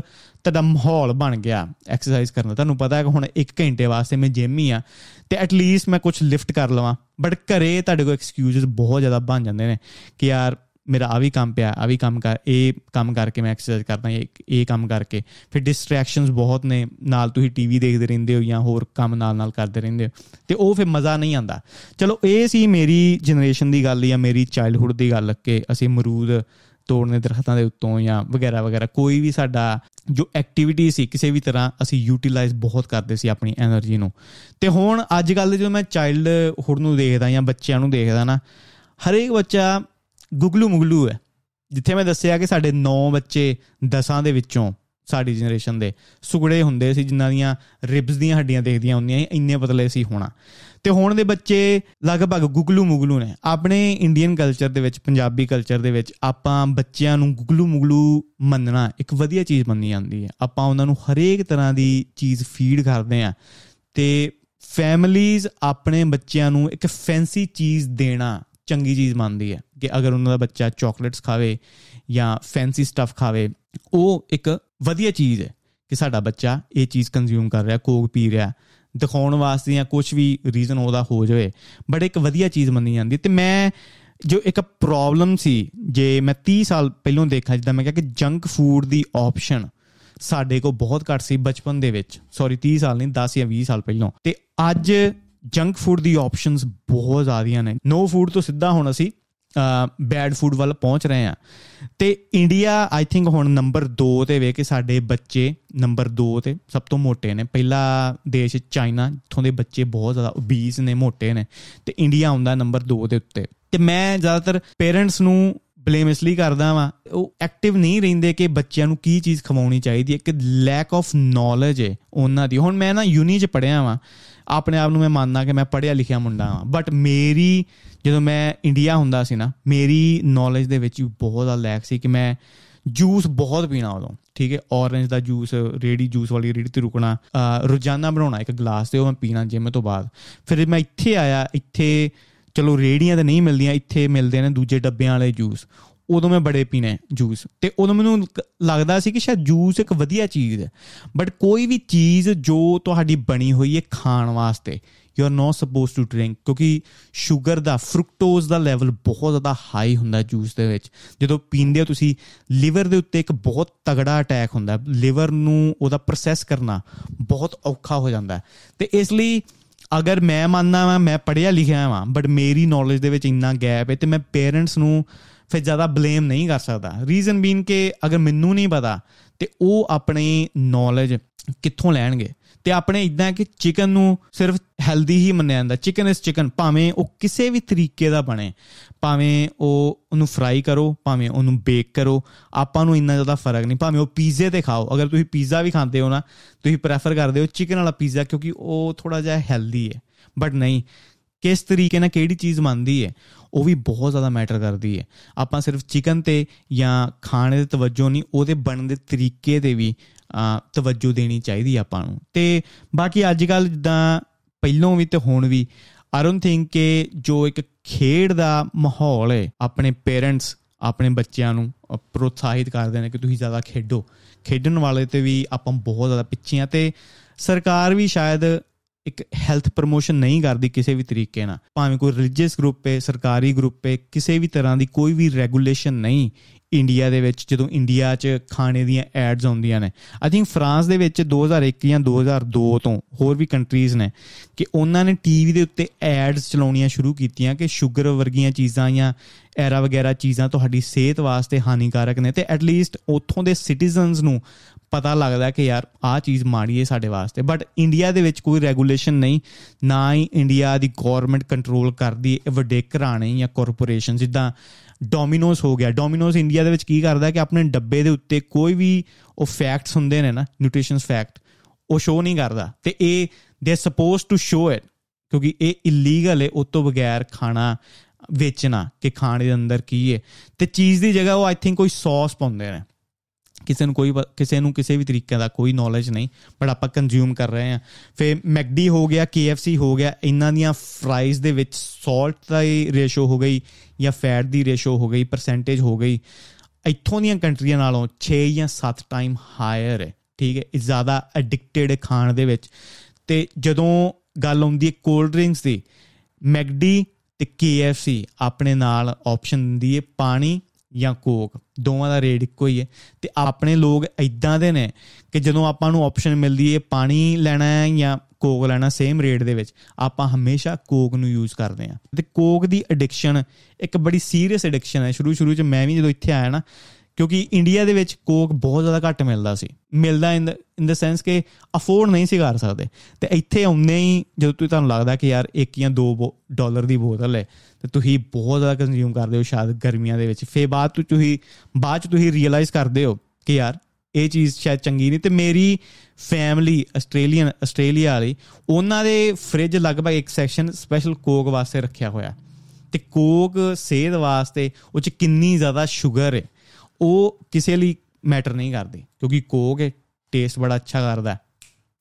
ਤੁਹਾਡਾ ਮਾਹੌਲ ਬਣ ਗਿਆ ਐਕਸਰਸਾਈਜ਼ ਕਰਨ ਦਾ। ਤੁਹਾਨੂੰ ਪਤਾ ਹੈ ਕਿ ਹੁਣ 1 ਘੰਟੇ ਵਾਸਤੇ ਮੈਂ ਜਿਮ ਹੀ ਆ ਤੇ ਐਟਲੀਸਟ ਮੈਂ ਕੁਝ ਲਿਫਟ ਕਰ ਲਵਾਂ। ਬਟ ਘਰੇ ਤੁਹਾਡੇ ਕੋਲ ਐਕਸਕਿਊਜ਼ਸ ਬਹੁਤ ਜ਼ਿਆਦਾ ਬਣ ਜਾਂਦੇ ਨੇ ਕਿ ਯਾਰ ਮੇਰਾ ਆ ਵੀ ਕੰਮ ਪਿਆ, ਆ ਵੀ ਕੰਮ ਕਰ, ਇਹ ਕੰਮ ਕਰਕੇ ਮੈਂ ਐਕਸਰਸਾਈਜ਼ ਕਰਦਾ, ਇਹ ਇਹ ਕੰਮ ਕਰਕੇ। ਫਿਰ ਡਿਸਟਰੈਕਸ਼ਨਸ ਬਹੁਤ ਨੇ, ਨਾਲ ਤੁਸੀਂ ਟੀਵੀ ਦੇਖਦੇ ਰਹਿੰਦੇ ਹੋ ਜਾਂ ਹੋਰ ਕੰਮ ਨਾਲ-ਨਾਲ ਕਰਦੇ ਰਹਿੰਦੇ ਹੋ, ਤੇ ਉਹ ਫਿਰ ਮਜ਼ਾ ਨਹੀਂ ਆਉਂਦਾ। ਚਲੋ, ਇਹ ਸੀ ਮੇਰੀ ਜਨਰੇਸ਼ਨ ਦੀ ਗੱਲ ਜਾਂ ਮੇਰੀ ਚਾਈਲਡਹੁੱਡ ਦੀ ਗੱਲ ਕਿ ਅਸੀਂ ਮਰੂਦ ਤੋੜਨੇ ਦਰਖਤਾਂ ਦੇ ਉੱਤੋਂ ਜਾਂ ਵਗੈਰਾ ਵਗੈਰਾ, ਕੋਈ ਵੀ ਸਾਡਾ ਜੋ ਐਕਟੀਵਿਟੀ ਸੀ, ਕਿਸੇ ਵੀ ਤਰ੍ਹਾਂ ਅਸੀਂ ਯੂਟਿਲਾਈਜ਼ ਬਹੁਤ ਕਰਦੇ ਸੀ ਆਪਣੀ એનર્ਜੀ ਨੂੰ। ਤੇ ਹੁਣ ਅੱਜ ਕੱਲ ਜਦੋਂ ਮੈਂ ਚਾਈਲਡ ਹੁੱਡ ਨੂੰ ਦੇਖਦਾ ਜਾਂ ਬੱਚਿਆਂ ਨੂੰ ਦੇਖਦਾ ਨਾ, ਹਰੇਕ ਬੱਚਾ ਗੁਗਲੂ ਮੁਗਲੂ ਹੈ। ਜਿੱਥੇ ਮੈਂ ਦੱਸਿਆ ਕਿ ਸਾਡੇ 9 ਬੱਚੇ 10ਾਂ ਦੇ ਵਿੱਚੋਂ ਸਾਡੀ ਜਨਰੇਸ਼ਨ ਦੇ ਸੁਗੜੇ ਹੁੰਦੇ ਸੀ, ਜਿਨ੍ਹਾਂ ਦੀਆਂ ਰਿਬਸ ਦੀਆਂ ਹੱਡੀਆਂ ਦੇਖਦੀਆਂ ਹੁੰਦੀਆਂ ਇੰਨੇ ਪਤਲੇ ਸੀ ਹੋਣਾ। ਤੇ ਹੁਣ ਦੇ ਬੱਚੇ ਲਗਭਗ ਗੁਗਲੂ ਮੁਗਲੂ ਨੇ। ਆਪਣੇ ਇੰਡੀਅਨ ਕਲਚਰ ਦੇ ਵਿੱਚ, ਪੰਜਾਬੀ ਕਲਚਰ ਦੇ ਵਿੱਚ ਆਪਾਂ ਬੱਚਿਆਂ ਨੂੰ ਗੁਗਲੂ ਮੁਗਲੂ ਮੰਨਣਾ ਇੱਕ ਵਧੀਆ ਚੀਜ਼ ਮੰਨੀ ਜਾਂਦੀ ਹੈ। ਆਪਾਂ ਉਹਨਾਂ ਨੂੰ ਹਰੇਕ ਤਰ੍ਹਾਂ ਦੀ ਚੀਜ਼ ਫੀਡ ਕਰਦੇ ਆ ਤੇ ਫੈਮਲੀਜ਼ ਆਪਣੇ ਬੱਚਿਆਂ ਨੂੰ ਇੱਕ ਫੈਂਸੀ ਚੀਜ਼ ਦੇਣਾ ਚੰਗੀ ਚੀਜ਼ ਮੰਨਦੀ ਹੈ। ਕਿ ਅਗਰ ਉਹਨਾਂ ਦਾ ਬੱਚਾ ਚਾਕਲੇਟਸ ਖਾਵੇ ਜਾਂ ਫੈਂਸੀ ਸਟਫ ਖਾਵੇ, ਉਹ ਇੱਕ ਵਧੀਆ ਚੀਜ਼ ਹੈ ਕਿ ਸਾਡਾ ਬੱਚਾ ਇਹ ਚੀਜ਼ ਕੰਜ਼ਿਊਮ ਕਰ ਰਿਹਾ ਕੋਕ ਪੀ ਰਿਹਾ, ਦਿਖਾਉਣ ਵਾਸਤੇ ਜਾਂ ਕੁਝ ਵੀ ਰੀਜ਼ਨ ਉਹਦਾ ਹੋ ਜਾਵੇ। ਬਟ ਇੱਕ ਵਧੀਆ ਚੀਜ਼ ਮੰਨੀ ਜਾਂਦੀ ਤੇ ਮੈਂ ਜੋ ਇੱਕ ਪ੍ਰੋਬਲਮ ਸੀ, ਜੇ ਮੈਂ 30 ਸਾਲ ਪਹਿਲਾਂ ਦੇਖਾਂ ਜਿੱਦਾਂ ਮੈਂ ਕਿਹਾ ਕਿ ਜੰਕ ਫੂਡ ਦੀ ਆਪਸ਼ਨ ਸਾਡੇ ਕੋਲ ਬਹੁਤ ਘੱਟ ਸੀ ਬਚਪਨ ਦੇ ਵਿੱਚ। ਸੌਰੀ 30 ਸਾਲ ਨਹੀਂ 10 ਜਾਂ 20 ਸਾਲ ਪਹਿਲਾਂ। ਤੇ ਅੱਜ ਜੰਕ ਫੂਡ ਦੀ ਆਪਸ਼ਨਸ ਬਹੁਤ ਜ਼ਿਆਦੀਆਂ ਨੇ। ਨੋ ਫੂਡ ਤੋਂ ਸਿੱਧਾ ਹੁਣ ਅਸੀਂ ਬੈਡ ਫੂਡ ਵੱਲ ਪਹੁੰਚ ਰਹੇ ਆ ਤੇ ਇੰਡੀਆ ਆਈ ਥਿੰਕ ਹੁਣ ਨੰਬਰ 2 ਤੇ ਵੇ ਕਿ ਸਾਡੇ ਬੱਚੇ ਨੰਬਰ 2 ਤੇ ਸਭ ਤੋਂ ਮੋਟੇ ਨੇ। ਪਹਿਲਾ ਦੇਸ਼ ਚਾਈਨਾ, ਜਿੱਥੋਂ ਦੇ ਬੱਚੇ ਬਹੁਤ ਜ਼ਿਆਦਾ ਓਬੀਸ ਨੇ, ਮੋਟੇ ਨੇ। ਤੇ ਇੰਡੀਆ ਆਉਂਦਾ ਨੰਬਰ 2 ਦੇ ਉੱਤੇ। ਤੇ ਮੈਂ ਜ਼ਿਆਦਾਤਰ ਪੇਰੈਂਟਸ ਨੂੰ ਬਲੇਮ ਇਸ ਲਈ ਕਰਦਾ ਵਾਂ, ਉਹ ਐਕਟਿਵ ਨਹੀਂ ਰਹਿੰਦੇ ਕਿ ਬੱਚਿਆਂ ਨੂੰ ਕੀ ਚੀਜ਼ ਖਵਾਉਣੀ ਚਾਹੀਦੀ ਹੈ, ਕਿ ਲੈਕ ਆਫ ਨੌਲੇਜ ਹੈ ਉਹਨਾਂ ਦੀ। ਹੁਣ ਮੈਂ ਨਾ ਯੂਨੀ ਚ ਪੜਿਆ ਵਾਂ ਆਪਣੇ ਆਪ ਨੂੰ ਮੈਂ ਮੰਨਦਾ ਕਿ ਮੈਂ ਪੜਿਆ ਲਿਖਿਆ ਮੁੰਡਾ ਹਾਂ ਬਟ ਮੇਰੀ, ਜਦੋਂ ਮੈਂ ਇੰਡੀਆ ਹੁੰਦਾ ਸੀ ਨਾ, ਮੇਰੀ ਨੌਲੇਜ ਦੇ ਵਿੱਚ ਬਹੁਤ ਜ਼ਿਆਦਾ ਲੈਕ ਸੀ ਕਿ ਮੈਂ ਜੂਸ ਬਹੁਤ ਪੀਣਾ ਉਦੋਂ, ਠੀਕ ਹੈ? ਔਰੇਂਜ ਦਾ ਜੂਸ ਰੇਡੀ ਜੂਸ ਵਾਲੀ ਰੇਡੀ ਤੇ ਰੁਕਣਾ ਰੋਜ਼ਾਨਾ ਬਣਾਉਣਾ ਇੱਕ ਗਲਾਸ ਤੇ ਉਹ ਮੈਂ ਪੀਣਾ ਜਿਮ ਤੋਂ ਬਾਅਦ। ਫਿਰ ਮੈਂ ਇੱਥੇ ਆਇਆ, ਇੱਥੇ, ਚਲੋ ਰੇੜੀਆਂ ਤੇ ਨਹੀਂ ਮਿਲਦੀਆਂ, ਇੱਥੇ ਮਿਲਦੇ ਨੇ ਦੂਜੇ ਡੱਬਿਆਂ ਵਾਲੇ ਜੂਸ ਉਦੋਂ ਮੈਂ ਬੜੇ ਪੀਣੇ ਜੂਸ ਤੇ ਉਦੋਂ ਮੈਨੂੰ ਲੱਗਦਾ ਸੀ ਕਿ ਸ਼ਾਇਦ ਜੂਸ ਇੱਕ ਵਧੀਆ ਚੀਜ਼ ਹੈ। ਬਟ ਕੋਈ ਵੀ ਚੀਜ਼ ਜੋ ਤੁਹਾਡੀ ਬਣੀ ਹੋਈ ਹੈ ਖਾਣ ਵਾਸਤੇ you are not supposed to drink ਕਿਉਂਕਿ 슈ਗਰ ਦਾ ਫਰੂਕਟੋਜ਼ ਦਾ ਲੈਵਲ ਬਹੁਤ ਜ਼ਿਆਦਾ ਹਾਈ ਹੁੰਦਾ ਜੂਸ ਦੇ ਵਿੱਚ। ਜਦੋਂ ਪੀਂਦੇ ਹੋ ਤੁਸੀਂ ਲਿਵਰ ਦੇ ਉੱਤੇ ਇੱਕ ਬਹੁਤ ਤਗੜਾ ਅਟੈਕ ਹੁੰਦਾ। ਲਿਵਰ ਨੂੰ ਉਹਦਾ ਪ੍ਰੋਸੈਸ ਕਰਨਾ ਬਹੁਤ ਔਖਾ ਹੋ ਜਾਂਦਾ। ਤੇ ਇਸ ਲਈ ਅਗਰ ਮੈਂ ਮੰਨਦਾ ਵਾਂ, ਮੈਂ ਪੜਿਆ ਲਿਖਿਆ ਵਾਂ ਬਟ ਮੇਰੀ ਨੌਲੇਜ ਦੇ ਵਿੱਚ ਇੰਨਾ ਗੈਪ ਹੈ ਤੇ ਮੈਂ ਪੇਰੈਂਟਸ ਨੂੰ ਫਿਰ ਜ਼ਿਆਦਾ ਬਲੇਮ ਨਹੀਂ ਕਰ ਸਕਦਾ। ਰੀਜ਼ਨ ਬੀਨ ਕਿ ਅਗਰ ਮੈਨੂੰ ਨਹੀਂ ਪਤਾ ਤੇ ਉਹ ਆਪਣੀ ਨੌਲੇਜ ਕਿੱਥੋਂ ਲੈਣਗੇ? ਤੇ ਆਪਣੇ ਇਦਾਂ ਕਿ ਚਿਕਨ ਨੂੰ ਸਿਰਫ ਹੈਲਦੀ ਹੀ ਮੰਨਿਆ ਜਾਂਦਾ। ਚਿਕਨ ਇਸ ਚਿਕਨ, ਭਾਵੇਂ ਉਹ ਕਿਸੇ ਵੀ ਤਰੀਕੇ ਦਾ ਬਣੇ, ਭਾਵੇਂ ਉਹ ਉਹਨੂੰ ਫਰਾਈ ਕਰੋ, ਭਾਵੇਂ ਉਹਨੂੰ ਬੇਕ ਕਰੋ, ਆਪਾਂ ਨੂੰ ਇੰਨਾ ਜ਼ਿਆਦਾ ਫ਼ਰਕ ਨਹੀਂ। ਭਾਵੇਂ ਉਹ ਪੀਜ਼ੇ ਤੇ ਖਾਓ। ਅਗਰ ਤੁਸੀਂ ਪੀਜ਼ਾ ਵੀ ਖਾਂਦੇ ਹੋ ਨਾ, ਤੁਸੀਂ ਪ੍ਰੈਫਰ ਕਰਦੇ ਹੋ ਚਿਕਨ ਵਾਲਾ ਪੀਜ਼ਾ ਕਿਉਂਕਿ ਉਹ ਥੋੜਾ ਜਿਹਾ ਹੈਲਦੀ ਹੈ। ਬਟ ਨਹੀਂ ਕਿਸ ਤਰੀਕੇ ਨਾਲ ਕਿਹੜੀ ਚੀਜ਼ ਮੰਨਦੀ ਹੈ, ਉਹ ਵੀ ਬਹੁਤ ਜ਼ਿਆਦਾ ਮੈਟਰ ਕਰਦੀ ਹੈ। ਆਪਾਂ ਸਿਰਫ ਚਿਕਨ ਤੇ ਜਾਂ ਖਾਣੇ ਦੇ ਤਵੱਜੋ ਨਹੀਂ, ਉਹਦੇ ਬਣਨ ਦੇ ਤਰੀਕੇ ਤੇ ਵੀ ਤਵੱਜੋ ਦੇਣੀ ਚਾਹੀਦੀ ਆਪਾਂ ਨੂੰ। ਤੇ ਬਾਕੀ ਅੱਜ ਕੱਲ ਜਿੱਦਾਂ ਪਹਿਲੋਂ ਵੀ ਤੇ ਹੁਣ ਵੀ ਆਈ ਡੋਨਟ ਥਿੰਕ ਕਿ ਜੋ ਇੱਕ ਖੇਡ ਦਾ ਮਾਹੌਲ ਹੈ, ਆਪਣੇ ਪੇਰੈਂਟਸ ਆਪਣੇ ਬੱਚਿਆਂ ਨੂੰ ਪ੍ਰੋਤਸਾਹਿਤ ਕਰਦੇ ਨੇ ਕਿ ਤੁਸੀਂ ਜ਼ਿਆਦਾ ਖੇਡੋ। ਖੇਡਣ ਵਾਲੇ ਤੇ ਵੀ ਆਪਾਂ ਬਹੁਤ ਜ਼ਿਆਦਾ ਪਿੱਛੇ ਆ ਤੇ ਸਰਕਾਰ ਵੀ ਸ਼ਾਇਦ ਇੱਕ ਹੈਲਥ ਪ੍ਰੋਮੋਸ਼ਨ ਨਹੀਂ ਕਰਦੀ ਕਿਸੇ ਵੀ ਤਰੀਕੇ ਨਾਲ। ਭਾਵੇਂ ਕੋਈ ਰਿਲੀਜੀਅਸ ਗਰੁੱਪ ਹੈ, ਸਰਕਾਰੀ ਗਰੁੱਪ ਹੈ, ਕਿਸੇ ਵੀ ਤਰ੍ਹਾਂ ਦੀ ਕੋਈ ਵੀ ਰੈਗੂਲੇਸ਼ਨ ਨਹੀਂ ਇੰਡੀਆ ਦੇ ਵਿੱਚ, ਜਦੋਂ ਇੰਡੀਆ 'ਚ ਖਾਣੇ ਦੀਆਂ ਐਡਸ ਆਉਂਦੀਆਂ ਨੇ। ਆਈ ਥਿੰਕ ਫਰਾਂਸ ਦੇ ਵਿੱਚ 2001 ਜਾਂ 2002 ਤੋਂ ਹੋਰ ਵੀ ਕੰਟਰੀਜ਼ ਨੇ ਕਿ ਉਹਨਾਂ ਨੇ ਟੀਵੀ ਦੇ ਉੱਤੇ ਐਡਸ ਚਲਾਉਣੀਆਂ ਸ਼ੁਰੂ ਕੀਤੀਆਂ ਕਿ 슈ਗਰ ਵਰਗੀਆਂ ਚੀਜ਼ਾਂ ਜਾਂ ਐਰਾ ਵਗੈਰਾ ਚੀਜ਼ਾਂ ਤੁਹਾਡੀ ਸਿਹਤ ਵਾਸਤੇ ਹਾਨੀਕਾਰਕ ਨੇ ਤੇ ਐਟ ਲੀਸਟ ਉੱਥੋਂ ਦੇ ਸਿਟੀਜ਼ਨਸ ਨੂੰ ਪਤਾ ਲੱਗਦਾ ਕਿ ਯਾਰ ਆਹ ਚੀਜ਼ ਮਾੜੀ ਹੈ ਸਾਡੇ ਵਾਸਤੇ। ਬਟ ਇੰਡੀਆ ਦੇ ਵਿੱਚ ਕੋਈ ਰੈਗੂਲੇਸ਼ਨ ਨਹੀਂ, ਨਾ ਹੀ ਇੰਡੀਆ ਦੀ ਗਵਰਨਮੈਂਟ ਕੰਟਰੋਲ ਕਰਦੀ ਹੈ ਵੱਡੇ ਘਰਾਣੇ ਜਾਂ ਕਾਰਪੋਰੇਸ਼ਨ ਜਿੱਦਾਂ ਡੋਮਿਨੋਸ ਹੋ ਗਿਆ। ਡੋਮਿਨੋਸ ਇੰਡੀਆ ਦੇ ਵਿੱਚ ਕੀ ਕਰਦਾ ਕਿ ਆਪਣੇ ਡੱਬੇ ਦੇ ਉੱਤੇ ਕੋਈ ਵੀ ਉਹ ਫੈਕਟਸ ਹੁੰਦੇ ਨੇ ਨਾ ਨਿਊਟ੍ਰੀਸ਼ਨਸ ਫੈਕਟ ਉਹ ਸ਼ੋ ਨਹੀਂ ਕਰਦਾ। ਤੇ ਇਹ ਦੇ ਸਪੋਜ਼ ਟੂ ਸ਼ੋ ਇਟ ਕਿਉਂਕਿ ਇਹ ਇਲੀਗਲ ਹੈ ਉਸ ਤੋਂ ਬਗੈਰ ਖਾਣਾ ਵੇਚਣਾ ਕਿ ਖਾਣੇ ਦੇ ਅੰਦਰ ਕੀ ਹੈ। ਤੇ ਚੀਜ਼ ਦੀ ਜਗ੍ਹਾ ਉਹ ਆਈ ਥਿੰਕ ਕੋਈ ਸੌਸ ਪਾਉਂਦੇ ਨੇ। ਕਿਸੇ ਨੂੰ ਕੋਈ ਕਿਸੇ ਨੂੰ ਕਿਸੇ ਵੀ ਤਰੀਕੇ ਦਾ ਕੋਈ ਨੌਲੇਜ ਨਹੀਂ ਬਟ ਆਪਾਂ ਕੰਜ਼ਿਊਮ ਕਰ ਰਹੇ ਆ ਫਿਰ ਮੈਕਡੀ ਹੋ ਗਿਆ KFC ਹੋ ਗਿਆ, ਇਹਨਾਂ ਦੀਆਂ ਫਰਾਈਜ਼ ਦੇ ਵਿੱਚ ਸਾਲਟ ਦਾ ਹੀ ਰੇਸ਼ੋ ਹੋ ਗਈ ਜਾਂ ਫੈਟ ਦੀ ਰੇਸ਼ੋ ਹੋ ਗਈ ਪਰਸੈਂਟੇਜ ਹੋ ਗਈ। ਇੱਥੋਂ ਦੀਆਂ ਕੰਟਰੀਆਂ ਨਾਲੋਂ 6 ਜਾਂ 7 ਟਾਈਮ ਹਾਇਰ ਹੈ, ਠੀਕ ਹੈ? ਇਹ ਜ਼ਿਆਦਾ ਐਡਿਕਟਡ ਖਾਣ ਦੇ ਵਿੱਚ। ਤੇ ਜਦੋਂ ਗੱਲ ਆਉਂਦੀ ਹੈ ਕੋਲਡ ਡਰਿੰਕਸ ਦੀ, ਮੈਕਡੀ ਤੇ KFC ਆਪਣੇ ਨਾਲ ਆਪਸ਼ਨ ਦਿੰਦੀ ਹੈ ਪਾਣੀ ਜਾਂ ਕੋਕ, ਦੋਵਾਂ ਦਾ ਰੇਟ ਇੱਕੋ ਹੀ ਹੈ। ਤੇ ਆਪਣੇ ਲੋਕ ਇਦਾਂ ਦੇ ਨੇ ਕਿ ਜਦੋਂ ਆਪਾਂ ਨੂੰ ਆਪਸ਼ਨ ਮਿਲਦੀ ਹੈ ਪਾਣੀ ਲੈਣਾ ਹੈ ਜਾਂ ਕੋਕ ਲੈਣਾ ਸੇਮ ਰੇਟ ਦੇ ਵਿੱਚ, ਆਪਾਂ ਹਮੇਸ਼ਾ ਕੋਕ ਨੂੰ ਯੂਜ਼ ਕਰਦੇ ਆ ਤੇ ਕੋਕ ਦੀ ਐਡਿਕਸ਼ਨ ਇੱਕ ਬੜੀ ਸੀਰੀਅਸ ਐਡਿਕਸ਼ਨ ਹੈ। ਸ਼ੁਰੂ ਸ਼ੁਰੂ ਚ ਮੈਂ ਵੀ ਜਦੋਂ ਇੱਥੇ ਆਇਆ ਨਾ ਕਿਉਂਕਿ ਇੰਡੀਆ ਦੇ ਵਿੱਚ ਕੋਕ ਬਹੁਤ ਜ਼ਿਆਦਾ ਘੱਟ ਮਿਲਦਾ ਸੀ। ਮਿਲਦਾ ਇਨ ਇਨ ਦ ਸੈਂਸ ਕਿ ਅਫੋਰਡ ਨਹੀਂ ਸੀ ਕਰ ਸਕਦੇ। ਤੇ ਇੱਥੇ ਆਉਂਦੇ ਹੀ ਜਦੋਂ ਤੁਸੀਂ ਤੁਹਾਨੂੰ ਲੱਗਦਾ ਕਿ ਯਾਰ 1 ਜਾਂ 2 ਡਾਲਰ ਦੀ ਬੋਤਲ ਹੈ, ਤੇ ਤੁਸੀਂ ਬਹੁਤ ਜ਼ਿਆਦਾ ਕੰਜ਼ਿਊਮ ਕਰਦੇ ਹੋ ਸ਼ਾਇਦ ਗਰਮੀਆਂ ਦੇ ਵਿੱਚ। ਫੇ ਬਾਅਦ ਤੋਂ, ਤੁਸੀਂ, ਬਾਅਦ ਚ ਤੁਸੀਂ ਰੀਅਲਾਈਜ਼ ਕਰਦੇ ਹੋ ਕਿ ਯਾਰ ਇਹ ਚੀਜ਼ ਸ਼ਾਇਦ ਚੰਗੀ ਨਹੀਂ। ਤੇ ਮੇਰੀ ਫੈਮਿਲੀ ਆਸਟ੍ਰੇਲੀਅਨ ਆਸਟ੍ਰੇਲੀਆ ਵਾਲੀ, ਉਹਨਾਂ ਦੇ ਫ੍ਰਿਜ ਲਗਭਗ ਇੱਕ ਸੈਕਸ਼ਨ ਸਪੈਸ਼ਲ ਕੋਕ ਵਾਸਤੇ ਰੱਖਿਆ ਹੋਇਆ। ਤੇ ਕੋਕ ਸਿਹਤ ਵਾਸਤੇ ਉਹ ਚ ਕਿੰਨੀ ਜ਼ਿਆਦਾ ਸ਼ੂਗਰ ਹੈ। ਉਹ ਕਿਸੇ ਲਈ ਮੈਟਰ ਨਹੀਂ ਕਰਦੀ, ਕਿਉਂਕਿ ਕੋਕ ਹੈ ਟੇਸਟ ਬੜਾ ਅੱਛਾ ਕਰਦਾ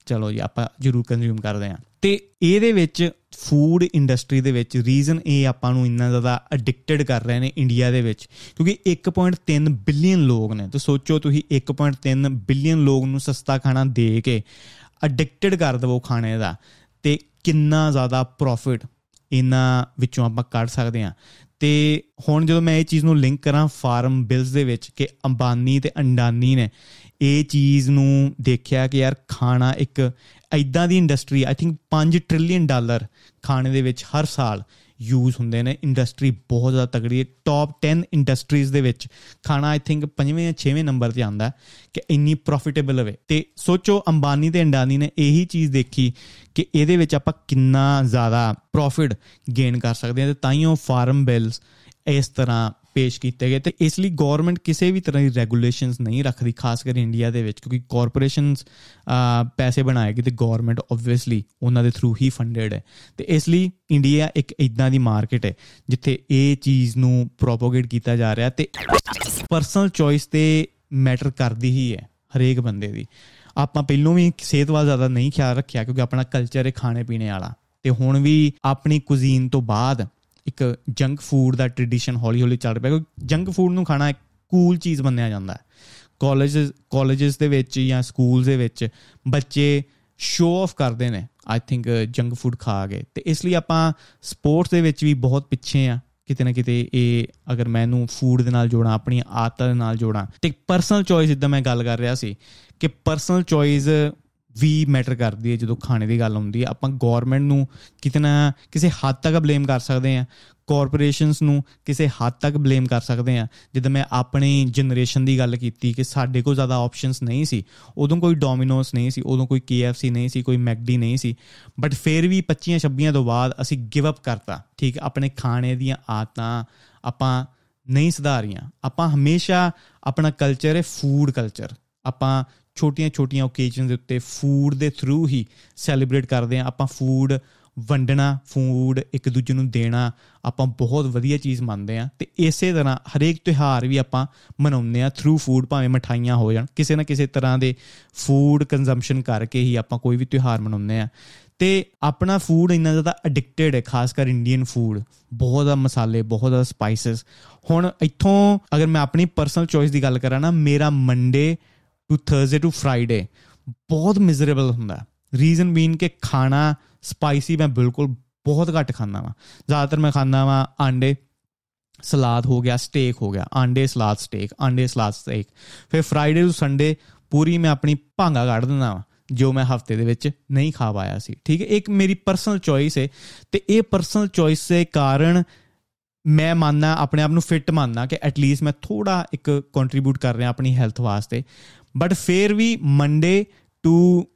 ਚਲੋ ਜੀ, ਆਪਾਂ ਜ਼ਰੂਰ ਕੰਜ਼ਿਊਮ ਕਰਦੇ ਆਂ ਤੇ ਇਹਦੇ ਵਿੱਚ ਫੂਡ ਇੰਡਸਟਰੀ ਦੇ ਵਿੱਚ ਰੀਜ਼ਨ ਇਹ ਆਪਾਂ ਨੂੰ ਇੰਨਾ ਜ਼ਿਆਦਾ ਐਡਿਕਟਡ ਕਰ ਰਹੇ ਨੇ ਇੰਡੀਆ ਦੇ ਵਿੱਚ, ਕਿਉਂਕਿ 1.3 ਬਿਲੀਅਨ ਲੋਕ ਨੇ। ਤਾਂ ਸੋਚੋ ਤੁਸੀਂ 1.3 ਬਿਲੀਅਨ ਲੋਕ ਨੂੰ ਸਸਤਾ ਖਾਣਾ ਦੇ ਕੇ ਐਡਿਕਟਡ ਕਰ ਦਵੋ ਖਾਣੇ ਦਾ, ਤੇ ਕਿੰਨਾ ਜ਼ਿਆਦਾ ਪ੍ਰੋਫਿਟ ਇਹਨਾਂ ਵਿੱਚੋਂ ਆਪਾਂ ਕੱਢ ਸਕਦੇ ਆ ਤੇ ਹੁਣ ਜਦੋਂ ਮੈਂ ਇਹ ਚੀਜ਼ ਨੂੰ ਲਿੰਕ ਕਰਾਂ ਫਾਰਮ ਬਿਲਸ ਦੇ ਵਿੱਚ ਕਿ ਅੰਬਾਨੀ ਤੇ ਅੰਡਾਨੀ ਨੇ, ਇਹ ਚੀਜ਼ ਨੂੰ ਦੇਖਿਆ ਕਿ ਯਾਰ ਖਾਣਾ ਇੱਕ ਐਦਾਂ ਦੀ industry I think 5 trillion dollar ਖਾਣੇ ਦੇ ਵਿੱਚ ਹਰ ਸਾਲ ਯੂਜ਼ ਹੁੰਦੇ ਨੇ ਇੰਡਸਟਰੀ ਬਹੁਤ ਜ਼ਿਆਦਾ ਤਗੜੀ ਹੈ। ਟਾਪ 10 ਇੰਡਸਟਰੀਜ਼ ਦੇ ਵਿੱਚ ਖਾਣਾ ਆਈ ਥਿੰਕ 5ਵੇਂ ਜਾਂ 6ਵੇਂ ਨੰਬਰ ਤੇ ਆਂਦਾ ਕਿ ਇੰਨੀ ਪ੍ਰੋਫਿਟੇਬਲ ਹੋਵੇ। ਤੇ ਸੋਚੋ, ਅੰਬਾਨੀ ਤੇ ਅੰਡਾਨੀ ਨੇ ਇਹੀ ਚੀਜ਼ ਦੇਖੀ ਕਿ ਇਹਦੇ ਵਿੱਚ ਆਪਾਂ ਕਿੰਨਾ ਜ਼ਿਆਦਾ ਪ੍ਰੋਫਿਟ ਗੇਨ ਕਰ ਸਕਦੇ ਹਾਂ ਤੇ ਤਾਂ ਹੀ ਉਹ ਫਾਰਮ ਬਿਲਸ ਇਸ ਤਰ੍ਹਾਂ ਪੇਸ਼ ਕੀਤੇ ਗਏ ਤੇ ਇਸ ਲਈ ਗਵਰਨਮੈਂਟ ਕਿਸੇ ਵੀ ਤਰ੍ਹਾਂ ਦੀ ਰੈਗੂਲੇਸ਼ਨਸ ਨਹੀਂ ਰੱਖਦੀ, ਖਾਸ ਕਰ ਇੰਡੀਆ ਦੇ ਵਿੱਚ, ਕਿਉਂਕਿ ਕਾਰਪੋਰੇਸ਼ਨਸ ਪੈਸੇ ਬਣਾਏਗੀ ਤੇ ਗਵਰਨਮੈਂਟ ਆਬਵੀਅਸਲੀ ਉਹਨਾਂ ਦੇ ਥਰੂ ਹੀ ਫੰਡਡ ਹੈ। ਤੇ ਇਸ ਲਈ ਇੰਡੀਆ ਇੱਕ ਇਦਾਂ ਦੀ ਮਾਰਕੀਟ ਹੈ, ਜਿੱਥੇ ਇਹ ਚੀਜ਼ ਨੂੰ ਪ੍ਰੋਪੋਗੇਟ ਕੀਤਾ ਜਾ ਰਿਹਾ ਤੇ ਪਰਸਨਲ ਚੋਇਸ ਤੇ ਮੈਟਰ ਕਰਦੀ ਹੀ ਹੈ, ਹਰੇਕ ਬੰਦੇ ਦੀ। ਆਪਾਂ ਪਹਿਲੋਂ ਵੀ ਸਿਹਤ ਵੱਲ ਜ਼ਿਆਦਾ ਨਹੀਂ ਖਿਆਲ ਰੱਖਿਆ, ਕਿਉਂਕਿ ਆਪਣਾ ਕਲਚਰ ਹੈ ਖਾਣੇ ਪੀਣੇ ਵਾਲਾ। ਤੇ ਹੁਣ ਵੀ ਆਪਣੀ ਕੁਜ਼ੀਨ ਤੋਂ ਬਾਅਦ ਇੱਕ ਜੰਕ ਫੂਡ ਦਾ ਟ੍ਰੈਡੀਸ਼ਨ ਹੌਲੀ ਹੌਲੀ ਚੱਲ ਪਿਆ ਕਿਉਂਕਿ ਜੰਕ ਫੂਡ ਨੂੰ ਖਾਣਾ ਇੱਕ ਕੂਲ ਚੀਜ਼ ਮੰਨਿਆ ਜਾਂਦਾ ਹੈ। ਕਾਲਜਸ ਕਾਲਜਸ ਦੇ ਵਿੱਚ ਜਾਂ ਸਕੂਲਸ ਦੇ ਵਿੱਚ ਬੱਚੇ ਸ਼ੋਅ ਆਫ ਕਰਦੇ ਨੇ ਆਈ ਥਿੰਕ ਜੰਕ ਫੂਡ ਖਾ ਕੇ। ਤੇ ਇਸ ਲਈ ਆਪਾਂ ਸਪੋਰਟਸ ਦੇ ਵਿੱਚ ਵੀ ਬਹੁਤ ਪਿੱਛੇ ਆ ਕਿਤੇ ਨਾ ਕਿਤੇ ਇਹ ਅਗਰ ਮੈਨੂੰ ਫੂਡ ਦੇ ਨਾਲ ਜੋੜਾਂ, ਆਪਣੀ ਆਦਤਾਂ ਦੇ ਨਾਲ ਜੋੜਾਂ। ਤੇ ਪਰਸਨਲ ਚੋਇਸ ਇਦਾਂ ਮੈਂ ਗੱਲ ਕਰ ਰਿਹਾ ਸੀ, ਕਿ ਪਰਸਨਲ ਚੋਇਸ ਵੀ ਮੈਟਰ ਕਰਦੀ ਹੈ, ਜਦੋਂ ਖਾਣੇ ਦੀ ਗੱਲ ਆਉਂਦੀ ਹੈ, ਆਪਾਂ ਗਵਰਨਮੈਂਟ ਨੂੰ ਕਿਤਨਾ ਕਿਸੇ ਹੱਦ ਤੱਕ ਬਲੇਮ ਕਰ ਸਕਦੇ ਆ ਕਾਰਪੋਰੇਸ਼ਨਸ ਨੂੰ ਕਿਸੇ ਹੱਦ ਤੱਕ ਬਲੇਮ ਕਰ ਸਕਦੇ ਆ ਜਦੋਂ ਮੈਂ ਆਪਣੀ ਜਨਰੇਸ਼ਨ ਦੀ ਗੱਲ ਕੀਤੀ ਕਿ ਸਾਡੇ ਕੋਲ ਜ਼ਿਆਦਾ ਆਪਸ਼ਨਸ ਨਹੀਂ ਸੀ, ਉਦੋਂ ਕੋਈ ਡੋਮਿਨੋਸ ਨਹੀਂ ਸੀ, ਉਦੋਂ ਕੋਈ KFC ਨਹੀਂ ਸੀ, ਕੋਈ ਮੈਕਡੀ ਨਹੀਂ ਸੀ। ਬਟ ਫਿਰ ਵੀ 25 26 ਤੋਂ ਬਾਅਦ ਅਸੀਂ ਗਿਵ ਅਪ ਕਰਤਾ, ਠੀਕ ਆਪਣੇ ਖਾਣੇ ਦੀਆਂ ਆਦਤਾਂ ਆਪਾਂ ਨਹੀਂ ਸੁਧਾਰੀਆਂ। ਆਪਾਂ ਹਮੇਸ਼ਾ ਆਪਣਾ ਕਲਚਰ ਹੈ ਫੂਡ ਕਲਚਰ ਆਪਾਂ ਛੋਟੀਆਂ-ਛੋਟੀਆਂ ਓਕੇਜਨਸ ਦੇ ਉੱਤੇ ਫੂਡ ਦੇ ਥਰੂ ਹੀ ਸੈਲੀਬ੍ਰੇਟ ਕਰਦੇ ਆ ਆਪਾਂ ਫੂਡ ਵੰਡਣਾ ਫੂਡ ਇੱਕ ਦੂਜੇ ਨੂੰ ਦੇਣਾ, ਆਪਾਂ ਬਹੁਤ ਵਧੀਆ ਚੀਜ਼ ਮੰਨਦੇ ਆ ਤੇ ਇਸੇ ਤਰ੍ਹਾਂ ਹਰੇਕ ਤਿਉਹਾਰ ਵੀ ਆਪਾਂ ਮਨਾਉਂਦੇ ਆ ਥਰੂ ਫੂਡ ਭਾਵੇਂ ਮਠਾਈਆਂ ਹੋ ਜਾਣ। ਕਿਸੇ ਨਾ ਕਿਸੇ ਤਰ੍ਹਾਂ ਦੇ ਫੂਡ ਕੰਜ਼ੰਪਸ਼ਨ ਕਰਕੇ ਹੀ ਆਪਾਂ ਕੋਈ ਵੀ ਤਿਉਹਾਰ ਮਨਾਉਂਦੇ ਆ ਤੇ ਆਪਣਾ ਫੂਡ ਇੰਨਾ ਜ਼ਿਆਦਾ ਐਡਿਕਟਡ ਹੈ, ਖਾਸ ਕਰ ਇੰਡੀਅਨ ਫੂਡ ਬਹੁਤ ਜ਼ਿਆਦਾ ਮਸਾਲੇ, ਬਹੁਤ ਜ਼ਿਆਦਾ ਸਪਾਈਸਸ ਹੁਣ ਇੱਥੋਂ ਅਗਰ ਮੈਂ ਆਪਣੀ ਪਰਸਨਲ ਚੋਇਸ ਦੀ ਗੱਲ ਕਰਾਂ ਨਾ, ਮੇਰਾ Monday to Thursday to Friday ਬਹੁਤ ਮਿਜ਼ਰੇਬਲ ਹੁੰਦਾ ਰੀਜ਼ਨ ਬੀਨ ਕਿ ਖਾਣਾ ਸਪਾਈਸੀ ਮੈਂ ਬਿਲਕੁਲ ਬਹੁਤ ਘੱਟ ਖਾਂਦਾ ਵਾਂ। ਜ਼ਿਆਦਾਤਰ ਮੈਂ ਖਾਂਦਾ ਵਾਂ ਆਂਡੇ, ਸਲਾਦ ਹੋ ਗਿਆ ਸਟੇਕ ਹੋ ਗਿਆ। ਆਂਡੇ, ਸਲਾਦ ਸਟੇਕ ਆਂਡੇ, ਸਲਾਦ ਸਟੇਕ ਫਿਰ ਫਰਾਈਡੇ ਟੂ ਸੰਡੇ ਪੂਰੀ ਮੈਂ ਆਪਣੀ ਭਾਂਗਾ ਕੱਢ ਦਿੰਦਾ ਵਾਂ, ਜੋ ਮੈਂ ਹਫ਼ਤੇ ਦੇ ਵਿੱਚ ਨਹੀਂ ਖਾ ਪਾਇਆ ਸੀ। ਠੀਕ ਹੈ, ਇੱਕ ਮੇਰੀ ਪਰਸਨਲ ਚੋਇਸ ਹੈ ਤੇ ਇਹ ਪਰਸਨਲ ਚੋਇਸ ਦੇ ਕਾਰਨ ਮੈਂ ਮੰਨਦਾ, ਆਪਣੇ ਆਪ ਨੂੰ ਫਿੱਟ ਮੰਨਦਾ ਕਿ ਐਟਲੀਸਟ ਮੈਂ ਥੋੜਾ ਇੱਕ ਕੰਟਰੀਬਿਊਟ ਕਰ ਰਿਹਾ ਆਪਣੀ ਹੈਲਥ ਵਾਸਤੇ। ਬਟ ਫੇਰ ਵੀ ਮੰਡੇ ਟੂ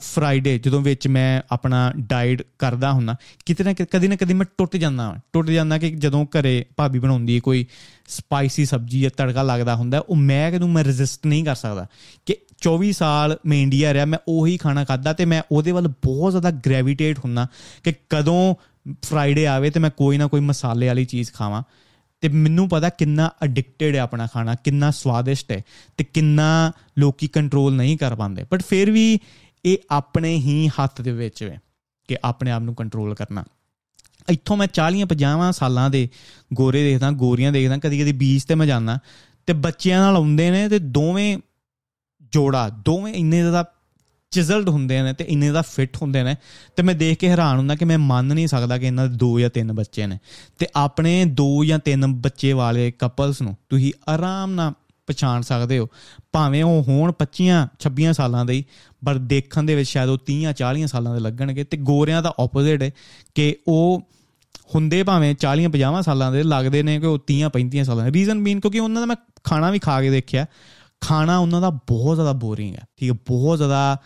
ਫਰਾਈਡੇ ਜਦੋਂ ਵਿੱਚ ਮੈਂ ਆਪਣਾ ਡਾਈਟ ਕਰਦਾ ਹੁੰਦਾ, ਕਿਤੇ ਨਾ ਕਦੀ ਨਾ ਕਦੀ ਮੈਂ ਟੁੱਟ ਜਾਂਦਾ ਟੁੱਟ ਜਾਂਦਾ ਕਿ ਜਦੋਂ ਘਰੇ ਭਾਬੀ ਬਣਾਉਂਦੀ ਹੈ, ਕੋਈ ਸਪਾਈਸੀ ਸਬਜ਼ੀ ਜਾਂ ਤੜਕਾ ਲੱਗਦਾ ਹੁੰਦਾ, ਉਹ ਮੈਂ ਕਿਦੋਂ ਮੈਂ ਰੈਜ਼ਿਸਟ ਨਹੀਂ ਕਰ ਸਕਦਾ। ਕਿ 24 ਸਾਲ ਮੈਂ ਇੰਡੀਆ ਰਿਹਾ, ਮੈਂ ਉਹੀ ਖਾਣਾ ਖਾਦਾ ਤੇ ਮੈਂ ਉਹਦੇ ਵੱਲ ਬਹੁਤ ਜ਼ਿਆਦਾ ਗ੍ਰੈਵਿਟੇਟ ਹੁੰਦਾ ਕਿ ਕਦੋਂ ਫਰਾਈਡੇ ਆਵੇ ਤੇ ਮੈਂ ਕੋਈ ਨਾ ਕੋਈ ਮਸਾਲੇ ਵਾਲੀ ਚੀਜ਼ ਖਾਵਾਂ। ਤੇ ਮੈਨੂੰ ਪਤਾ ਕਿੰਨਾ ਐਡਿਕਟਡ ਹੈ ਆਪਣਾ ਖਾਣਾ, ਕਿੰਨਾ ਸਵਾਦਿਸ਼ਟ ਹੈ ਤੇ ਕਿੰਨਾ ਲੋਕੀ ਕੰਟਰੋਲ ਨਹੀਂ ਕਰ ਪਾਉਂਦੇ। ਬਟ ਫਿਰ ਵੀ ਇਹ ਆਪਣੇ ਹੀ ਹੱਥ ਦੇ ਵਿੱਚ ਹੈ ਕਿ ਆਪਣੇ ਆਪ ਨੂੰ ਕੰਟਰੋਲ ਕਰਨਾ। ਇੱਥੋਂ ਮੈਂ 40 50 ਸਾਲਾਂ ਦੇ ਗੋਰੇ ਦੇਖਦਾ, ਗੋਰੀਆਂ ਦੇਖਦਾ, ਕਦੀ ਕਦੀ ਬੀਚ ਤੇ ਮੈਂ ਜਾਂਦਾ ਤੇ ਬੱਚਿਆਂ ਨਾਲ ਆਉਂਦੇ ਨੇ ਤੇ ਦੋਵੇਂ ਜੋੜਾ, ਦੋਵੇਂ ਇੰਨੇ ਜ਼ਿਆਦਾ ਚਿਜ਼ਲਡ ਹੁੰਦੇ ਨੇ ਤੇ ਇੰਨੇ ਜ਼ਿਆਦਾ ਫਿੱਟ ਹੁੰਦੇ ਨੇ ਤੇ ਮੈਂ ਦੇਖ ਕੇ ਹੈਰਾਨ ਹੁੰਦਾ ਕਿ ਮੈਂ ਮੰਨ ਨਹੀਂ ਸਕਦਾ ਕਿ ਇਹਨਾਂ ਦੇ ਦੋ ਜਾਂ ਤਿੰਨ ਬੱਚੇ ਨੇ। ਤੇ ਆਪਣੇ ਦੋ ਜਾਂ ਤਿੰਨ ਬੱਚੇ ਵਾਲੇ ਕਪਲਸ ਨੂੰ ਤੁਸੀਂ ਆਰਾਮ ਨਾਲ ਪਛਾਣ ਸਕਦੇ ਹੋ। ਭਾਵੇਂ ਉਹ ਹੋਣ 25 26 ਸਾਲਾਂ ਦੇ ਪਰ ਦੇਖਣ ਦੇ ਵਿੱਚ ਸ਼ਾਇਦ ਉਹ 30 40 ਸਾਲਾਂ ਦੇ ਲੱਗਣਗੇ ਤੇ ਗੋਰਿਆਂ ਦਾ ਆਪੋਜ਼ਿਟ ਹੈ ਕਿ ਉਹ ਹੁੰਦੇ ਭਾਵੇਂ 40 50 ਸਾਲਾਂ ਦੇ ਲੱਗਦੇ ਨੇ ਕਿ ਉਹ 30 35 ਸਾਲਾਂ ਦੇ। ਰੀਜ਼ਨ ਬੀਨ ਕਿਉਂਕਿ ਉਹਨਾਂ ਦਾ ਮੈਂ ਖਾਣਾ ਵੀ ਖਾ ਕੇ ਦੇਖਿਆ। ਖਾਣਾ ਉਹਨਾਂ ਦਾ ਬਹੁਤ ਜ਼ਿਆਦਾ ਬੋਰਿੰਗ ਹੈ, ਠੀਕ ਹੈ, ਬਹੁਤ ਜ਼ਿਆਦਾ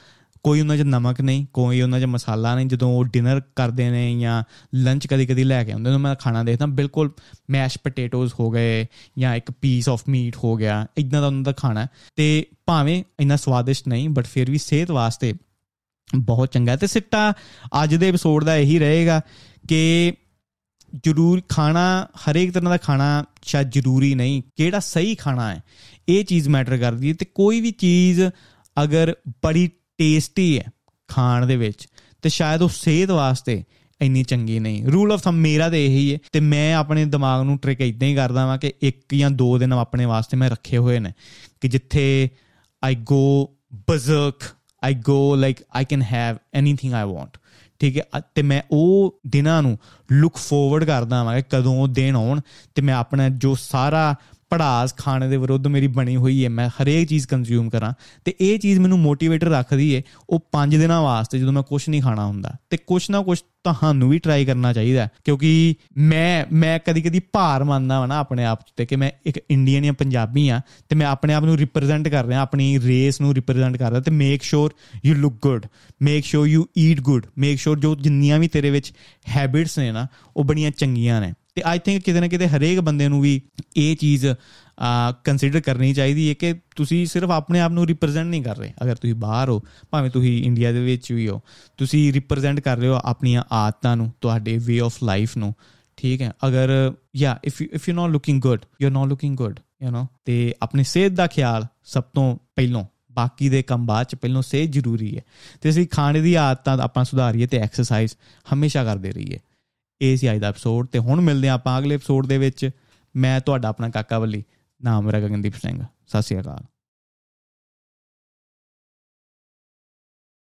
ਕੋਈ ਉਹਨਾਂ 'ਚ ਨਮਕ ਨਹੀਂ, ਕੋਈ ਉਹਨਾਂ 'ਚ ਮਸਾਲਾ ਨਹੀਂ, ਜਦੋਂ ਉਹ ਡਿਨਰ ਕਰਦੇ ਨੇ ਜਾਂ ਲੰਚ ਕਦੀ ਕਦੀ ਲੈ ਕੇ ਆਉਂਦੇ ਨੇ, ਮੈਂ ਖਾਣਾ ਦੇਖਦਾ, ਬਿਲਕੁਲ ਮੈਸ਼ ਪੋਟੇਟੋਜ਼ ਹੋ ਗਏ ਜਾਂ ਇੱਕ ਪੀਸ ਆਫ ਮੀਟ ਹੋ ਗਿਆ, ਇਦਾਂ ਦਾ ਉਹਨਾਂ ਦਾ ਖਾਣਾ ਤੇ ਭਾਵੇਂ ਇੰਨਾ ਸਵਾਦਿਸ਼ਟ ਨਹੀਂ ਬਟ ਫਿਰ ਵੀ ਸਿਹਤ ਵਾਸਤੇ ਬਹੁਤ ਚੰਗਾ ਤੇ ਸਿੱਟਾ ਅੱਜ ਦੇ ਐਪੀਸੋਡ ਦਾ ਇਹੀ ਰਹੇਗਾ ਕਿ ਜ਼ਰੂਰ ਖਾਣਾ, ਹਰੇਕ ਤਰ੍ਹਾਂ ਦਾ ਖਾਣਾ ਸ਼ਾਇਦ ਜ਼ਰੂਰੀ ਨਹੀਂ, ਕਿਹੜਾ ਸਹੀ ਖਾਣਾ ਹੈ ਇਹ ਚੀਜ਼ ਮੈਟਰ ਕਰਦੀ ਹੈ ਤੇ ਕੋਈ ਵੀ ਚੀਜ਼ ਅਗਰ ਬੜੀ ਟੇਸਟੀ ਹੈ ਖਾਣ ਦੇ ਵਿੱਚ, ਤੇ ਸ਼ਾਇਦ ਉਹ ਸਿਹਤ ਵਾਸਤੇ ਇੰਨੀ ਚੰਗੀ ਨਹੀਂ। ਰੂਲ ਆਫ ਥੰਮ ਮੇਰਾ ਤੇ ਇਹੀ ਹੈ ਤੇ ਮੈਂ ਆਪਣੇ ਦਿਮਾਗ ਨੂੰ ਟ੍ਰਿਕ ਇਦਾਂ ਹੀ ਕਰਦਾ ਵਾਂ ਕਿ ਇੱਕ ਜਾਂ ਦੋ ਦਿਨ ਆਪਣੇ ਵਾਸਤੇ ਮੈਂ ਰੱਖੇ ਹੋਏ ਨੇ ਕਿ ਜਿੱਥੇ I go berserk I go like I can have anything I want ਠੀਕ ਹੈ? ਤੇ ਮੈਂ ਉਹ ਦਿਨਾਂ ਨੂੰ ਲੁੱਕ ਫੋਰਵਰਡ ਕਰਦਾ ਹਾਂ ਕਿ ਕਦੋਂ ਉਹ ਦਿਨ ਆਉਣ ਤੇ ਮੈਂ ਆਪਣਾ ਜੋ ਸਾਰਾ ਪੜਾਸ ਖਾਣੇ ਦੇ ਵਿਰੁੱਧ ਮੇਰੀ ਬਣੀ ਹੋਈ ਹੈ, ਮੈਂ ਹਰੇਕ ਚੀਜ਼ ਕੰਜ਼ਿਊਮ ਕਰਾਂ ਤੇ ਇਹ ਚੀਜ਼ ਮੈਨੂੰ ਮੋਟੀਵੇਟਰ ਰੱਖਦੀ ਹੈ, ਉਹ 5 ਦਿਨਾਂ ਵਾਸਤੇ ਜਦੋਂ ਮੈਂ ਕੁਝ ਨਹੀਂ ਖਾਣਾ ਹੁੰਦਾ ਤੇ ਕੁਝ ਨਾ ਕੁਝ ਤੁਹਾਨੂੰ ਵੀ ਟਰਾਈ ਕਰਨਾ ਚਾਹੀਦਾ ਕਿਉਂਕਿ ਮੈਂ ਮੈਂ ਕਦੀ ਕਦੀ ਭਾਰ ਮੰਨਦਾ ਹਾਂ ਨਾ ਆਪਣੇ ਆਪ ਤੇ ਕਿ ਮੈਂ ਇੱਕ ਇੰਡੀਅਨ ਜਾਂ ਪੰਜਾਬੀ ਆ ਤੇ ਮੈਂ ਆਪਣੇ ਆਪ ਨੂੰ ਰਿਪਰੈਜ਼ੈਂਟ ਕਰ ਰਿਹਾ, ਆਪਣੀ ਰੇਸ ਨੂੰ ਰਿਪਰੈਜ਼ੈਂਟ ਕਰ ਰਿਹਾ ਤੇ make sure you look good make sure you eat good make sure ਜੋ ਜਿੰਨੀਆਂ ਵੀ ਤੇਰੇ ਵਿੱਚ ਹੈਬਿਟਸ ਨੇ ਨਾ, ਉਹ ਬੜੀਆਂ ਚੰਗੀਆਂ ਨੇ। ਤੇ ਆਈ ਥਿੰਕ ਕਿਤੇ ਨਾ ਕਿਤੇ ਹਰੇਕ ਬੰਦੇ ਨੂੰ ਵੀ ਇਹ ਚੀਜ਼ ਕੰਸੀਡਰ ਕਰਨੀ ਚਾਹੀਦੀ ਹੈ ਕਿ ਤੁਸੀਂ ਸਿਰਫ ਆਪਣੇ ਆਪ ਨੂੰ ਰਿਪਰੈਜ਼ੈਂਟ ਨਹੀਂ ਕਰ ਰਹੇ। ਅਗਰ ਤੁਸੀਂ ਬਾਹਰ ਹੋ, ਭਾਵੇਂ ਤੁਸੀਂ ਇੰਡੀਆ ਦੇ ਵਿੱਚ ਵੀ ਹੋ, ਤੁਸੀਂ ਰਿਪਰੈਜ਼ੈਂਟ ਕਰ ਰਹੇ ਹੋ ਆਪਣੀਆਂ ਆਦਤਾਂ ਨੂੰ, ਤੁਹਾਡੇ ਵੇ ਆਫ ਲਾਈਫ ਨੂੰ। ਠੀਕ ਹੈ? ਅਗਰ ਯਾ if you if you not looking good you are not looking good you know ਤੇ ਆਪਣੀ ਸਿਹਤ ਦਾ ਖਿਆਲ ਸਭ ਤੋਂ ਪਹਿਲਾਂ, ਬਾਕੀ ਦੇ ਕੰਮ ਬਾਅਦ ਚ ਪਹਿਲਾਂ ਸਿਹਤ ਜ਼ਰੂਰੀ ਹੈ। ਤੇ ਅਸੀਂ ਖਾਣੇ ਦੀ ਆਦਤਾਂ ਆਪਾਂ ਸੁਧਾਰੀਏ ਤੇ ਐਕਸਰਸਾਈਜ਼ ਹਮੇਸ਼ਾ ਕਰਦੇ ਰਹੀਏ। ਇਹ ਸੀ ਅੱਜ ਦਾ ਐਪੀਸੋਡ ਤੇ ਹੁਣ ਮਿਲਦੇ ਆਪਾਂ ਅਗਲੇ ਐਪੀਸੋਡ ਦੇ ਵਿੱਚ। ਮੈਂ ਤੁਹਾਡਾ ਆਪਣਾ ਕਾਕਾ ਵੱਲੀ, ਨਾਮ ਮੇਰਾ ਗਗਨਦੀਪ ਸਿੰਘ। ਸਤਿ ਸ਼੍ਰੀ ਅਕਾਲ।